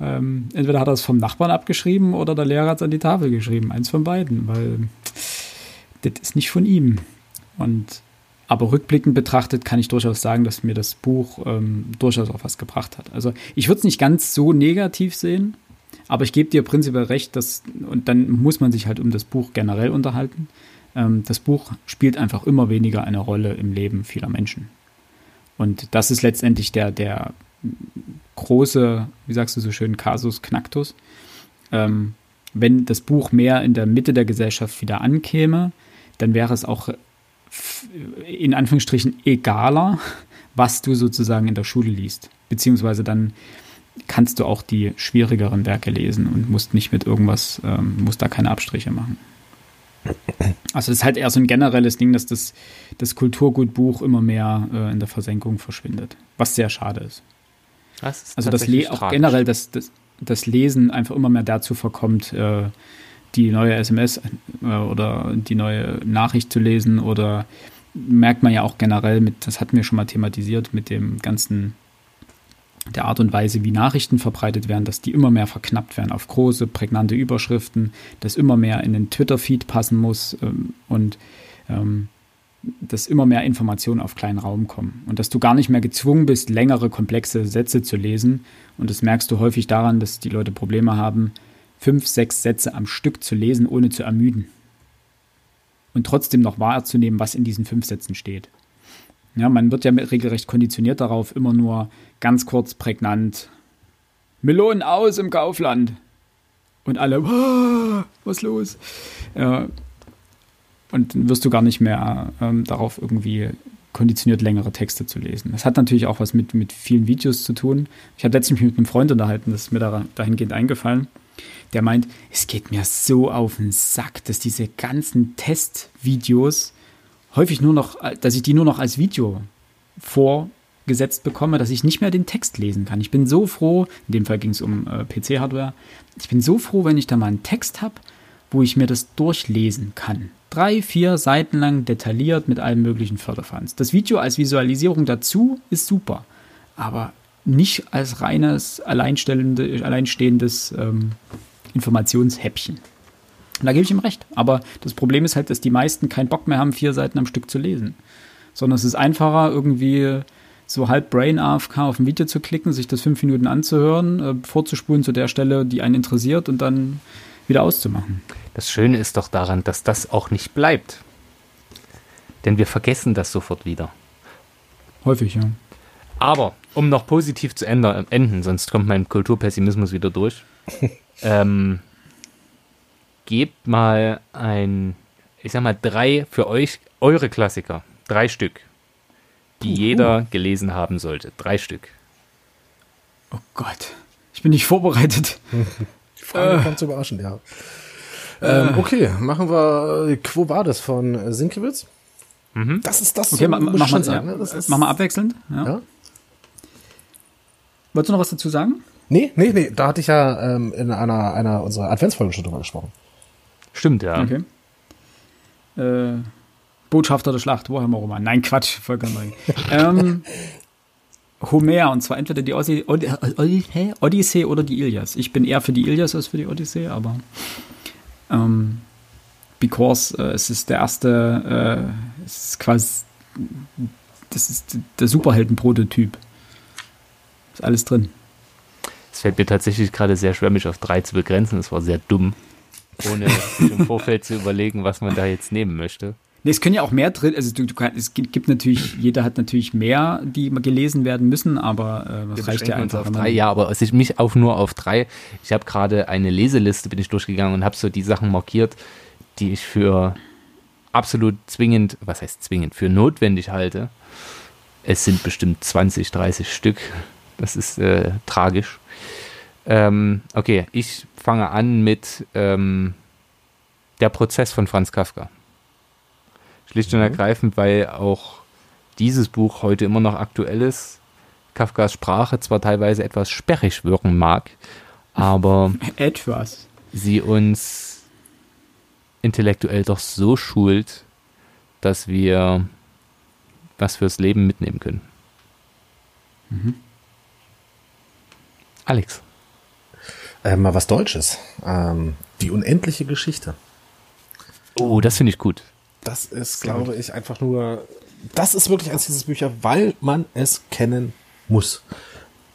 Ähm, entweder hat er es vom Nachbarn abgeschrieben oder der Lehrer hat es an die Tafel geschrieben. Eins von beiden, weil das ist nicht von ihm. Und aber rückblickend betrachtet kann ich durchaus sagen, dass mir das Buch ähm, durchaus auch was gebracht hat. Also ich würde es nicht ganz so negativ sehen, aber ich gebe dir prinzipiell recht, dass, und dann muss man sich halt um das Buch generell unterhalten. Ähm, das Buch spielt einfach immer weniger eine Rolle im Leben vieler Menschen. Und das ist letztendlich der, der große, wie sagst du so schön, Kasus Knacktus. Ähm, wenn das Buch mehr in der Mitte der Gesellschaft wieder ankäme, dann wäre es auch in Anführungsstrichen egaler, was du sozusagen in der Schule liest. Beziehungsweise dann kannst du auch die schwierigeren Werke lesen und musst nicht mit irgendwas, ähm, musst da keine Abstriche machen. Also das ist halt eher so ein generelles Ding, dass das, das Kulturgutbuch immer mehr äh, in der Versenkung verschwindet, was sehr schade ist. Das ist also das Le auch generell das, das, das Lesen einfach immer mehr dazu verkommt, äh, die neue SMS äh, oder die neue Nachricht zu lesen oder merkt man ja auch generell mit, das hatten wir schon mal thematisiert, mit dem ganzen der Art und Weise, wie Nachrichten verbreitet werden, dass die immer mehr verknappt werden auf große, prägnante Überschriften, dass immer mehr in den Twitter-Feed passen muss ähm, und ähm, dass immer mehr Informationen auf kleinen Raum kommen und dass du gar nicht mehr gezwungen bist, längere, komplexe Sätze zu lesen. Und das merkst du häufig daran, dass die Leute Probleme haben, fünf, sechs Sätze am Stück zu lesen, ohne zu ermüden. Und trotzdem noch wahrzunehmen, was in diesen fünf Sätzen steht. Ja, man wird ja regelrecht konditioniert darauf, immer nur ganz kurz prägnant. Melonen aus im Kaufland. Und alle, oh, was los? Ja, und dann wirst du gar nicht mehr ähm, darauf irgendwie konditioniert längere Texte zu lesen. Das hat natürlich auch was mit, mit vielen Videos zu tun. Ich habe letztens mich mit einem Freund unterhalten, das ist mir da, dahingehend eingefallen. Der meint, es geht mir so auf den Sack, dass diese ganzen Testvideos häufig nur noch, dass ich die nur noch als Video vorgesetzt bekomme, dass ich nicht mehr den Text lesen kann. Ich bin so froh, in dem Fall ging es um äh, PC-Hardware, ich bin so froh, wenn ich da mal einen Text habe, wo ich mir das durchlesen kann. Drei, vier Seiten lang detailliert mit allen möglichen Förderfans. Das Video als Visualisierung dazu ist super, aber nicht als reines, alleinstehendes ähm, Informationshäppchen. Und da gebe ich ihm recht. Aber das Problem ist halt, dass die meisten keinen Bock mehr haben, vier Seiten am Stück zu lesen. Sondern es ist einfacher, irgendwie so halb Brain AFK auf ein Video zu klicken, sich das fünf Minuten anzuhören, äh, vorzuspulen zu der Stelle, die einen interessiert und dann wieder auszumachen. Das Schöne ist doch daran, dass das auch nicht bleibt. Denn wir vergessen das sofort wieder. Häufig, ja. Aber, um noch positiv zu enden, sonst kommt mein Kulturpessimismus wieder durch. Ähm, gebt mal ein, ich sag mal, drei für euch, eure Klassiker. Drei Stück, die uh. jeder gelesen haben sollte. Drei Stück. Oh Gott, ich bin nicht vorbereitet. Die Frage äh. kommt zu überraschen, ja. Ähm, äh. okay, machen wir Quo Vadis von Sinkewitz. Mhm. Das ist das, okay, so, ma, ma, mach, mal, sagen, ja, das ist, mach mal abwechselnd. Ja. ja. Wolltest du noch was dazu sagen? Nee, nee, nee. Da hatte ich ja ähm, in einer, einer unserer Adventsfolgen schon drüber gesprochen. Stimmt, ja. Okay. Äh, Botschafter der Schlacht, Warhammer-Roman. Nein, Quatsch, vollkommen neu. ähm, Homer, und zwar entweder die Odyssee, Odyssee oder die Ilias. Ich bin eher für die Ilias als für die Odyssee, aber ähm, because äh, es ist der erste, äh, es ist quasi, das ist der Superhelden-Prototyp. Ist alles drin. Es fällt mir tatsächlich gerade sehr schwer, mich auf drei zu begrenzen. Das war sehr dumm, ohne im Vorfeld zu überlegen, was man da jetzt nehmen möchte. Nee, es können ja auch mehr drin, also du, du kann, es gibt natürlich, jeder hat natürlich mehr, die gelesen werden müssen, aber äh, das reicht ja einfach. Auf drei, ja, aber es ist mich auch nur auf drei. Ich habe gerade eine Leseliste, bin ich durchgegangen und habe so die Sachen markiert, die ich für absolut zwingend, was heißt zwingend, für notwendig halte. Es sind bestimmt 20, 30 Stück. Das ist äh, tragisch. Ähm, okay, ich fange an mit ähm, der Prozess von Franz Kafka. Schlicht und mhm. ergreifend, weil auch dieses Buch heute immer noch aktuell ist. Kafkas Sprache zwar teilweise etwas sperrig wirken mag, aber etwas. sie uns intellektuell doch so schult, dass wir was fürs Leben mitnehmen können. Mhm. Alex. Äh, mal was Deutsches. Ähm, die unendliche Geschichte. Oh, das finde ich gut. Das ist, glaube ich, einfach nur. Das ist wirklich eines dieser Bücher, weil man es kennen muss.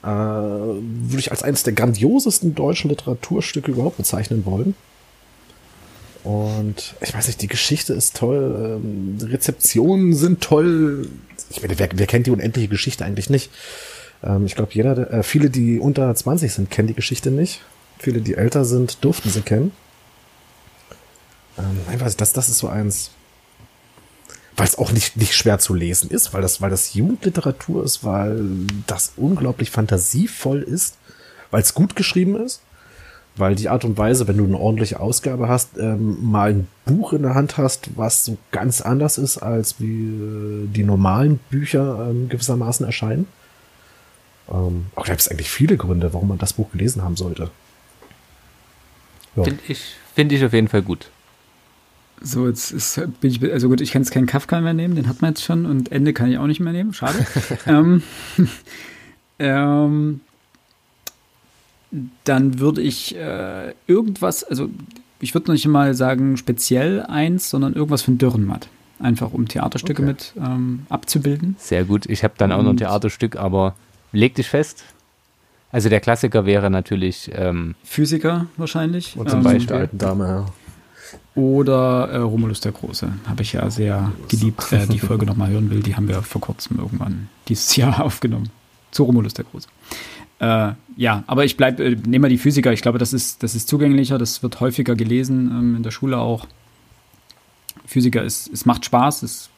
Äh, würde ich als eines der grandiosesten deutschen Literaturstücke überhaupt bezeichnen wollen. Und ich weiß nicht, die Geschichte ist toll, ähm, Rezeptionen sind toll. Ich meine, wer, wer kennt die unendliche Geschichte eigentlich nicht? Ähm, ich glaube, jeder, äh, viele, die unter 20 sind, kennen die Geschichte nicht. Viele, die älter sind, durften sie kennen. Ähm, einfach, das, das ist so eins, weil es auch nicht, nicht schwer zu lesen ist, weil das, weil das Jugendliteratur ist, weil das unglaublich fantasievoll ist, weil es gut geschrieben ist, weil die Art und Weise, wenn du eine ordentliche Ausgabe hast, ähm, mal ein Buch in der Hand hast, was so ganz anders ist, als wie äh, die normalen Bücher ähm, gewissermaßen erscheinen. Ähm, auch da gibt es eigentlich viele Gründe, warum man das Buch gelesen haben sollte. Ja. Finde ich, find ich auf jeden Fall gut. So, jetzt ist, bin ich, also gut, ich kann jetzt keinen Kafka mehr nehmen, den hat man jetzt schon und Ende kann ich auch nicht mehr nehmen, schade. ähm, ähm, dann würde ich äh, irgendwas, also ich würde nicht mal sagen speziell eins, sondern irgendwas von Dürrenmatt. Einfach um Theaterstücke okay. mit ähm, abzubilden. Sehr gut. Ich habe dann auch noch ein Theaterstück, aber leg dich fest. Also der Klassiker wäre natürlich ähm, Physiker wahrscheinlich. Und zum ähm, Beispiel der alten Dame, ja. Oder äh, Romulus der Große. Habe ich ja sehr geliebt. Wer die Folge nochmal hören will, die haben wir vor kurzem irgendwann dieses Jahr aufgenommen. Zu Romulus der Große. Äh, ja, aber ich bleibe, äh, nehme mal die Physiker. Ich glaube, das ist, das ist zugänglicher, das wird häufiger gelesen, ähm, in der Schule auch. Physiker, ist, es macht Spaß, es,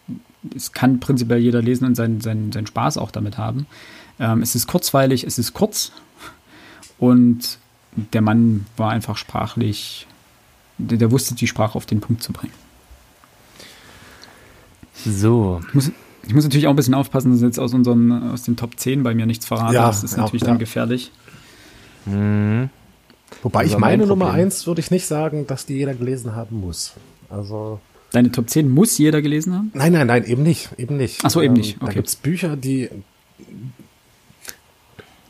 es kann prinzipiell jeder lesen und seinen, seinen, seinen Spaß auch damit haben. Ähm, es ist kurzweilig, es ist kurz und der Mann war einfach sprachlich der, der, wusste, die Sprache auf den Punkt zu bringen. So. Ich muss, ich muss natürlich auch ein bisschen aufpassen, dass jetzt aus unseren, aus den Top 10 bei mir nichts verraten. Ja, das ist ja, natürlich ja. dann gefährlich. Mhm. Wobei also ich meine Nummer 1 würde ich nicht sagen, dass die jeder gelesen haben muss. Also. Deine Top 10 muss jeder gelesen haben? Nein, nein, nein, eben nicht. Eben nicht. Ach so, eben ähm, nicht. Okay. Da gibt es Bücher, die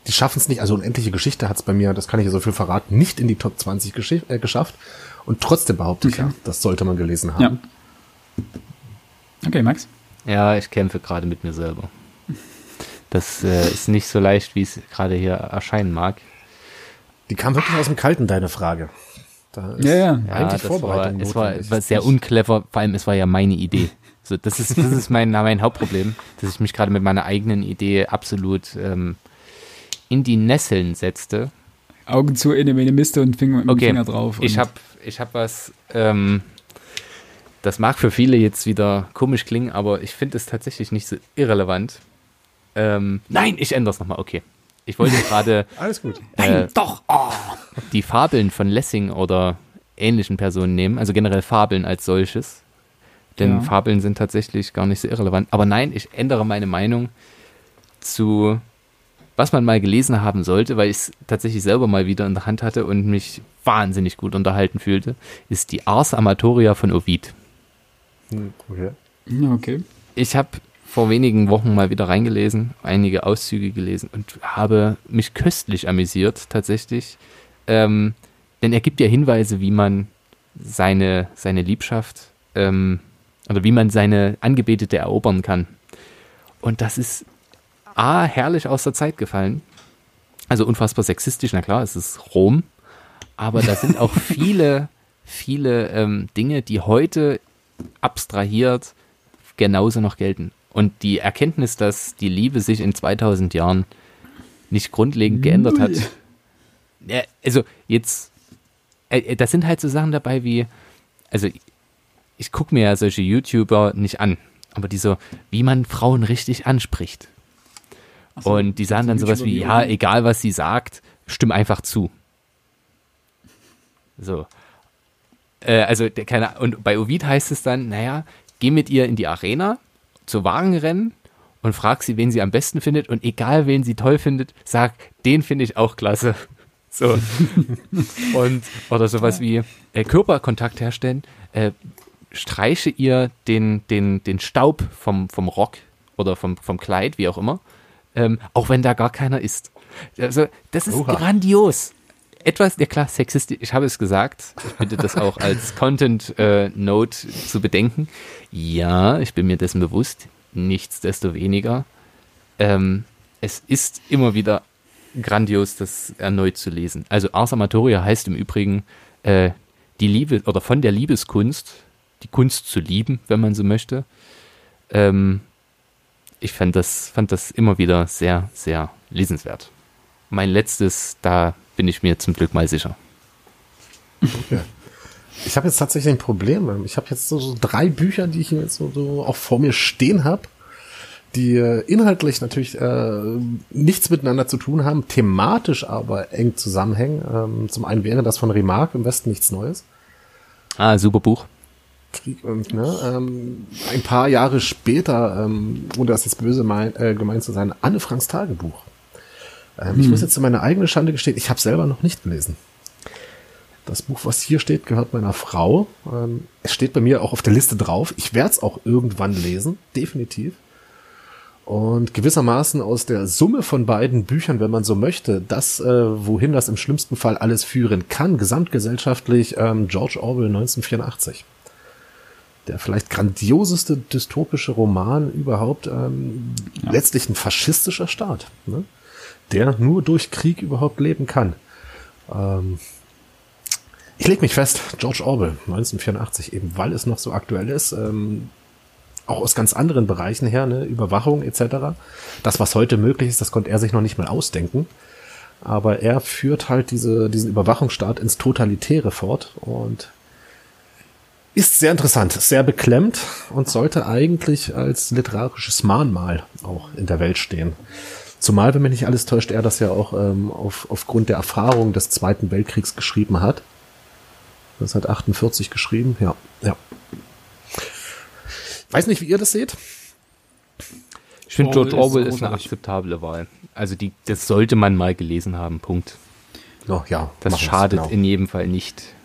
die schaffen es nicht. Also unendliche Geschichte hat es bei mir, das kann ich so viel verraten, nicht in die Top 20 gesch äh, geschafft. Und trotzdem behaupte okay. ich ja, das sollte man gelesen haben. Ja. Okay, Max? Ja, ich kämpfe gerade mit mir selber. Das äh, ist nicht so leicht, wie es gerade hier erscheinen mag. Die kam wirklich aus dem Kalten, deine Frage. Da ist ja, ja. Eigentlich ja, Vorbereitung. War, es war, war sehr unclever, vor allem es war ja meine Idee. So, das ist, das ist mein, mein Hauptproblem, dass ich mich gerade mit meiner eigenen Idee absolut ähm, in die Nesseln setzte. Augen zu, in die Miste und Finger, okay. Finger drauf. Ich habe ich hab was, ähm, das mag für viele jetzt wieder komisch klingen, aber ich finde es tatsächlich nicht so irrelevant. Ähm, nein, ich ändere es nochmal, okay. Ich wollte gerade. Alles gut. Äh, nein, doch! Oh. Die Fabeln von Lessing oder ähnlichen Personen nehmen, also generell Fabeln als solches. Denn ja. Fabeln sind tatsächlich gar nicht so irrelevant. Aber nein, ich ändere meine Meinung zu was man mal gelesen haben sollte, weil ich es tatsächlich selber mal wieder in der Hand hatte und mich wahnsinnig gut unterhalten fühlte, ist die Ars Amatoria von Ovid. Hm, okay. okay. Ich habe vor wenigen Wochen mal wieder reingelesen, einige Auszüge gelesen und habe mich köstlich amüsiert tatsächlich. Ähm, denn er gibt ja Hinweise, wie man seine, seine Liebschaft ähm, oder wie man seine Angebetete erobern kann. Und das ist A, herrlich aus der Zeit gefallen. Also unfassbar sexistisch, na klar, es ist Rom. Aber da sind auch viele, viele ähm, Dinge, die heute abstrahiert genauso noch gelten. Und die Erkenntnis, dass die Liebe sich in 2000 Jahren nicht grundlegend geändert hat. Also jetzt, äh, äh, das sind halt so Sachen dabei wie, also ich gucke mir ja solche YouTuber nicht an, aber die so, wie man Frauen richtig anspricht. So, und die sagen dann sowas wie, ja, egal was sie sagt, stimm einfach zu. So. Äh, also, der, keine, und bei Ovid heißt es dann, naja, geh mit ihr in die Arena zu Wagenrennen und frag sie, wen sie am besten findet und egal wen sie toll findet, sag, den finde ich auch klasse. So. und, oder sowas wie äh, Körperkontakt herstellen, äh, streiche ihr den, den, den Staub vom, vom Rock oder vom, vom Kleid, wie auch immer, ähm, auch wenn da gar keiner ist. Also, das ist Oha. grandios. Etwas, ja klar, sexistisch, ich habe es gesagt. Ich bitte das auch als Content-Note äh, zu bedenken. Ja, ich bin mir dessen bewusst. Nichtsdestoweniger. Ähm, es ist immer wieder grandios, das erneut zu lesen. Also Ars Amatoria heißt im Übrigen äh, die Liebe oder von der Liebeskunst, die Kunst zu lieben, wenn man so möchte. Ähm, ich fand das, fand das immer wieder sehr, sehr lesenswert. Mein letztes, da bin ich mir zum Glück mal sicher. Okay. Ich habe jetzt tatsächlich ein Problem. Ich habe jetzt so, so, drei Bücher, die ich jetzt so, so auch vor mir stehen habe die äh, inhaltlich natürlich äh, nichts miteinander zu tun haben, thematisch aber eng zusammenhängen. Ähm, zum einen wäre das von Remarque im Westen nichts Neues. Ah, super Buch. Krieg und, ne, ähm, ein paar Jahre später, ähm, ohne das jetzt böse mein, äh, gemeint zu sein, Anne Franks Tagebuch. Ähm, hm. Ich muss jetzt zu meiner eigenen Schande gestehen, ich habe selber noch nicht gelesen. Das Buch, was hier steht, gehört meiner Frau. Ähm, es steht bei mir auch auf der Liste drauf. Ich werde es auch irgendwann lesen, definitiv. Und gewissermaßen aus der Summe von beiden Büchern, wenn man so möchte, das, äh, wohin das im schlimmsten Fall alles führen kann, gesamtgesellschaftlich ähm, George Orwell 1984. Der vielleicht grandioseste dystopische Roman überhaupt, ähm, ja. letztlich ein faschistischer Staat, ne? der nur durch Krieg überhaupt leben kann. Ähm, ich leg mich fest, George Orwell 1984, eben weil es noch so aktuell ist, ähm, auch aus ganz anderen Bereichen her, ne, Überwachung etc. Das, was heute möglich ist, das konnte er sich noch nicht mal ausdenken. Aber er führt halt diese, diesen Überwachungsstaat ins Totalitäre fort und ist sehr interessant, sehr beklemmt und sollte eigentlich als literarisches Mahnmal auch in der Welt stehen. Zumal, wenn mich nicht alles täuscht, er das ja auch ähm, auf, aufgrund der Erfahrung des Zweiten Weltkriegs geschrieben hat. Das hat 48 geschrieben, ja, ja. Weiß nicht, wie ihr das seht. Ich finde, George Orwell ist, ist eine akzeptable Wahl. Also die, das sollte man mal gelesen haben, Punkt. Oh, ja, das schadet genau. in jedem Fall nicht.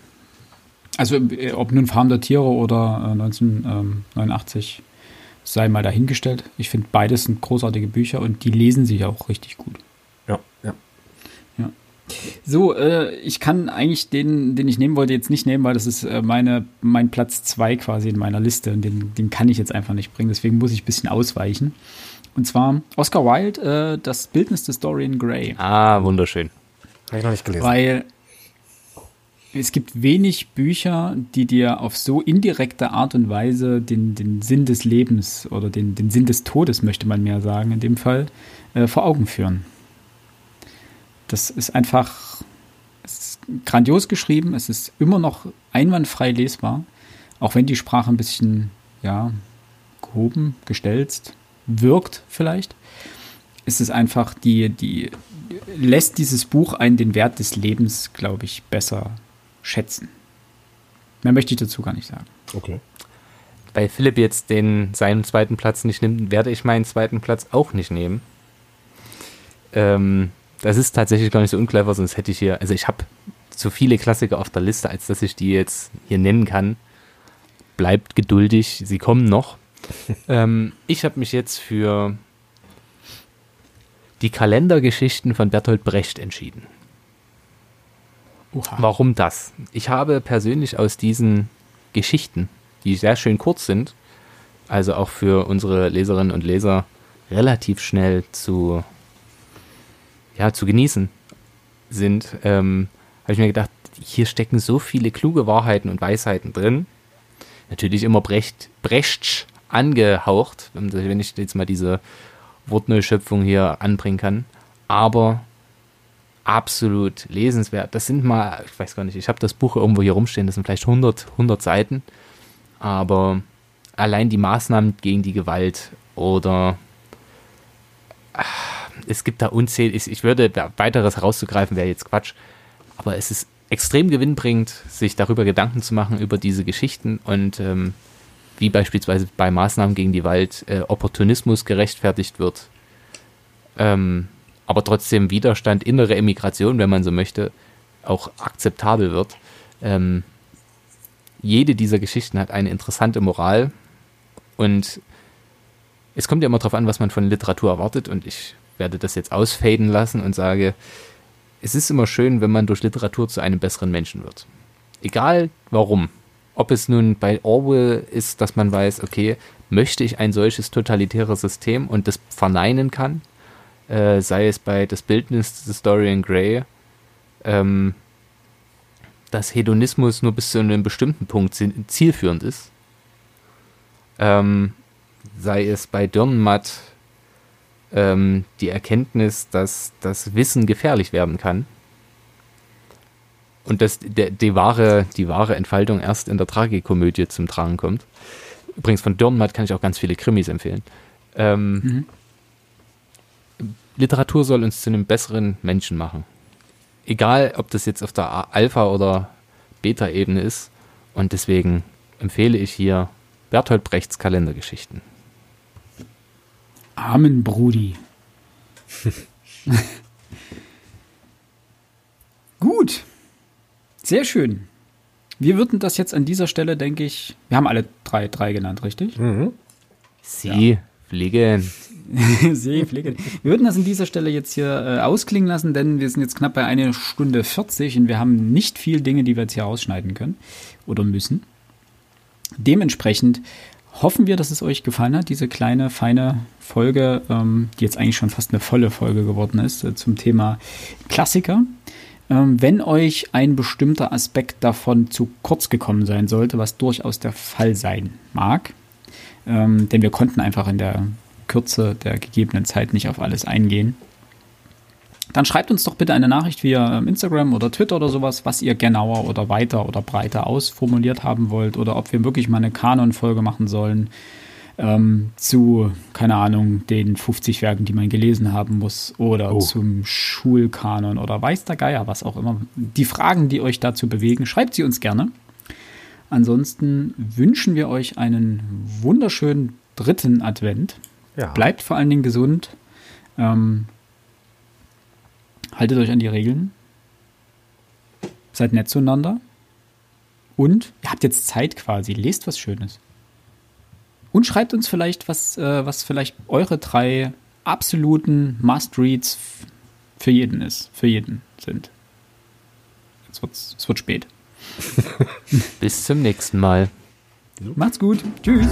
Also äh, ob nun Farm der Tiere oder äh, 1989 sei mal dahingestellt. Ich finde beides sind großartige Bücher und die lesen sich auch richtig gut. Ja, ja. So, äh, ich kann eigentlich den, den ich nehmen wollte, jetzt nicht nehmen, weil das ist äh, meine, mein Platz zwei quasi in meiner Liste und den, den kann ich jetzt einfach nicht bringen. Deswegen muss ich ein bisschen ausweichen. Und zwar Oscar Wilde, äh, das Bildnis des Dorian Gray. Ah, wunderschön. Habe ich noch nicht gelesen. Weil es gibt wenig Bücher, die dir auf so indirekte Art und Weise den, den Sinn des Lebens oder den, den Sinn des Todes, möchte man mehr sagen, in dem Fall, äh, vor Augen führen. Das ist einfach ist grandios geschrieben. Es ist immer noch einwandfrei lesbar, auch wenn die Sprache ein bisschen, ja, gehoben, gestelzt wirkt vielleicht. Ist es einfach die, die lässt dieses Buch einen den Wert des Lebens, glaube ich, besser schätzen. Mehr möchte ich dazu gar nicht sagen. Okay. Weil Philipp jetzt den seinen zweiten Platz nicht nimmt, werde ich meinen zweiten Platz auch nicht nehmen. Ähm, das ist tatsächlich gar nicht so unclever, sonst hätte ich hier, also ich habe so viele Klassiker auf der Liste, als dass ich die jetzt hier nennen kann. Bleibt geduldig, sie kommen noch. ähm, ich habe mich jetzt für die Kalendergeschichten von Bertolt Brecht entschieden. Oha. Warum das? Ich habe persönlich aus diesen Geschichten, die sehr schön kurz sind, also auch für unsere Leserinnen und Leser relativ schnell zu ja, zu genießen sind, ähm, habe ich mir gedacht, hier stecken so viele kluge Wahrheiten und Weisheiten drin. Natürlich immer Brecht, Brecht angehaucht, wenn ich jetzt mal diese Wortneuschöpfung hier anbringen kann. Aber absolut lesenswert. Das sind mal, ich weiß gar nicht, ich habe das Buch irgendwo hier rumstehen, das sind vielleicht 100, 100 Seiten. Aber allein die Maßnahmen gegen die Gewalt oder es gibt da unzählig, ich würde weiteres herauszugreifen, wäre jetzt Quatsch, aber es ist extrem gewinnbringend, sich darüber Gedanken zu machen, über diese Geschichten und ähm, wie beispielsweise bei Maßnahmen gegen die Wald äh, Opportunismus gerechtfertigt wird, ähm, aber trotzdem Widerstand, innere Emigration, wenn man so möchte, auch akzeptabel wird. Ähm, jede dieser Geschichten hat eine interessante Moral und es kommt ja immer darauf an, was man von Literatur erwartet und ich werde das jetzt ausfaden lassen und sage, es ist immer schön, wenn man durch Literatur zu einem besseren Menschen wird. Egal warum. Ob es nun bei Orwell ist, dass man weiß, okay, möchte ich ein solches totalitäres System und das verneinen kann, äh, sei es bei das Bildnis des Dorian Gray, ähm, dass Hedonismus nur bis zu einem bestimmten Punkt zielführend ist, ähm, sei es bei Dürrenmatt ähm, die Erkenntnis, dass das Wissen gefährlich werden kann und dass der, die, wahre, die wahre Entfaltung erst in der Tragikomödie zum Tragen kommt. Übrigens von Dürrenmatt kann ich auch ganz viele Krimis empfehlen. Ähm, mhm. Literatur soll uns zu einem besseren Menschen machen. Egal, ob das jetzt auf der Alpha- oder Beta-Ebene ist. Und deswegen empfehle ich hier Bertolt Brechts Kalendergeschichten. Amen, Brudi. Gut. Sehr schön. Wir würden das jetzt an dieser Stelle, denke ich, wir haben alle drei, drei genannt, richtig? Mhm. Sie ja. fliegen. Sie fliegen. Wir würden das an dieser Stelle jetzt hier äh, ausklingen lassen, denn wir sind jetzt knapp bei einer Stunde 40 und wir haben nicht viel Dinge, die wir jetzt hier ausschneiden können oder müssen. Dementsprechend hoffen wir, dass es euch gefallen hat, diese kleine, feine Folge, ähm, die jetzt eigentlich schon fast eine volle Folge geworden ist, äh, zum Thema Klassiker. Ähm, wenn euch ein bestimmter Aspekt davon zu kurz gekommen sein sollte, was durchaus der Fall sein mag, ähm, denn wir konnten einfach in der Kürze der gegebenen Zeit nicht auf alles eingehen, dann schreibt uns doch bitte eine Nachricht via ähm, Instagram oder Twitter oder sowas, was ihr genauer oder weiter oder breiter ausformuliert haben wollt oder ob wir wirklich mal eine Kanon-Folge machen sollen ähm, zu, keine Ahnung, den 50 Werken, die man gelesen haben muss oder oh. zum Schulkanon oder weiß der Geier, was auch immer. Die Fragen, die euch dazu bewegen, schreibt sie uns gerne. Ansonsten wünschen wir euch einen wunderschönen dritten Advent. Ja. Bleibt vor allen Dingen gesund. Ähm, haltet euch an die Regeln. Seid nett zueinander. Und ihr habt jetzt Zeit quasi. Lest was Schönes. Und schreibt uns vielleicht, was, äh, was vielleicht eure drei absoluten Must-Reads für jeden ist. Für jeden sind. Jetzt wird's, es wird spät. Bis zum nächsten Mal. Macht's gut. Tschüss.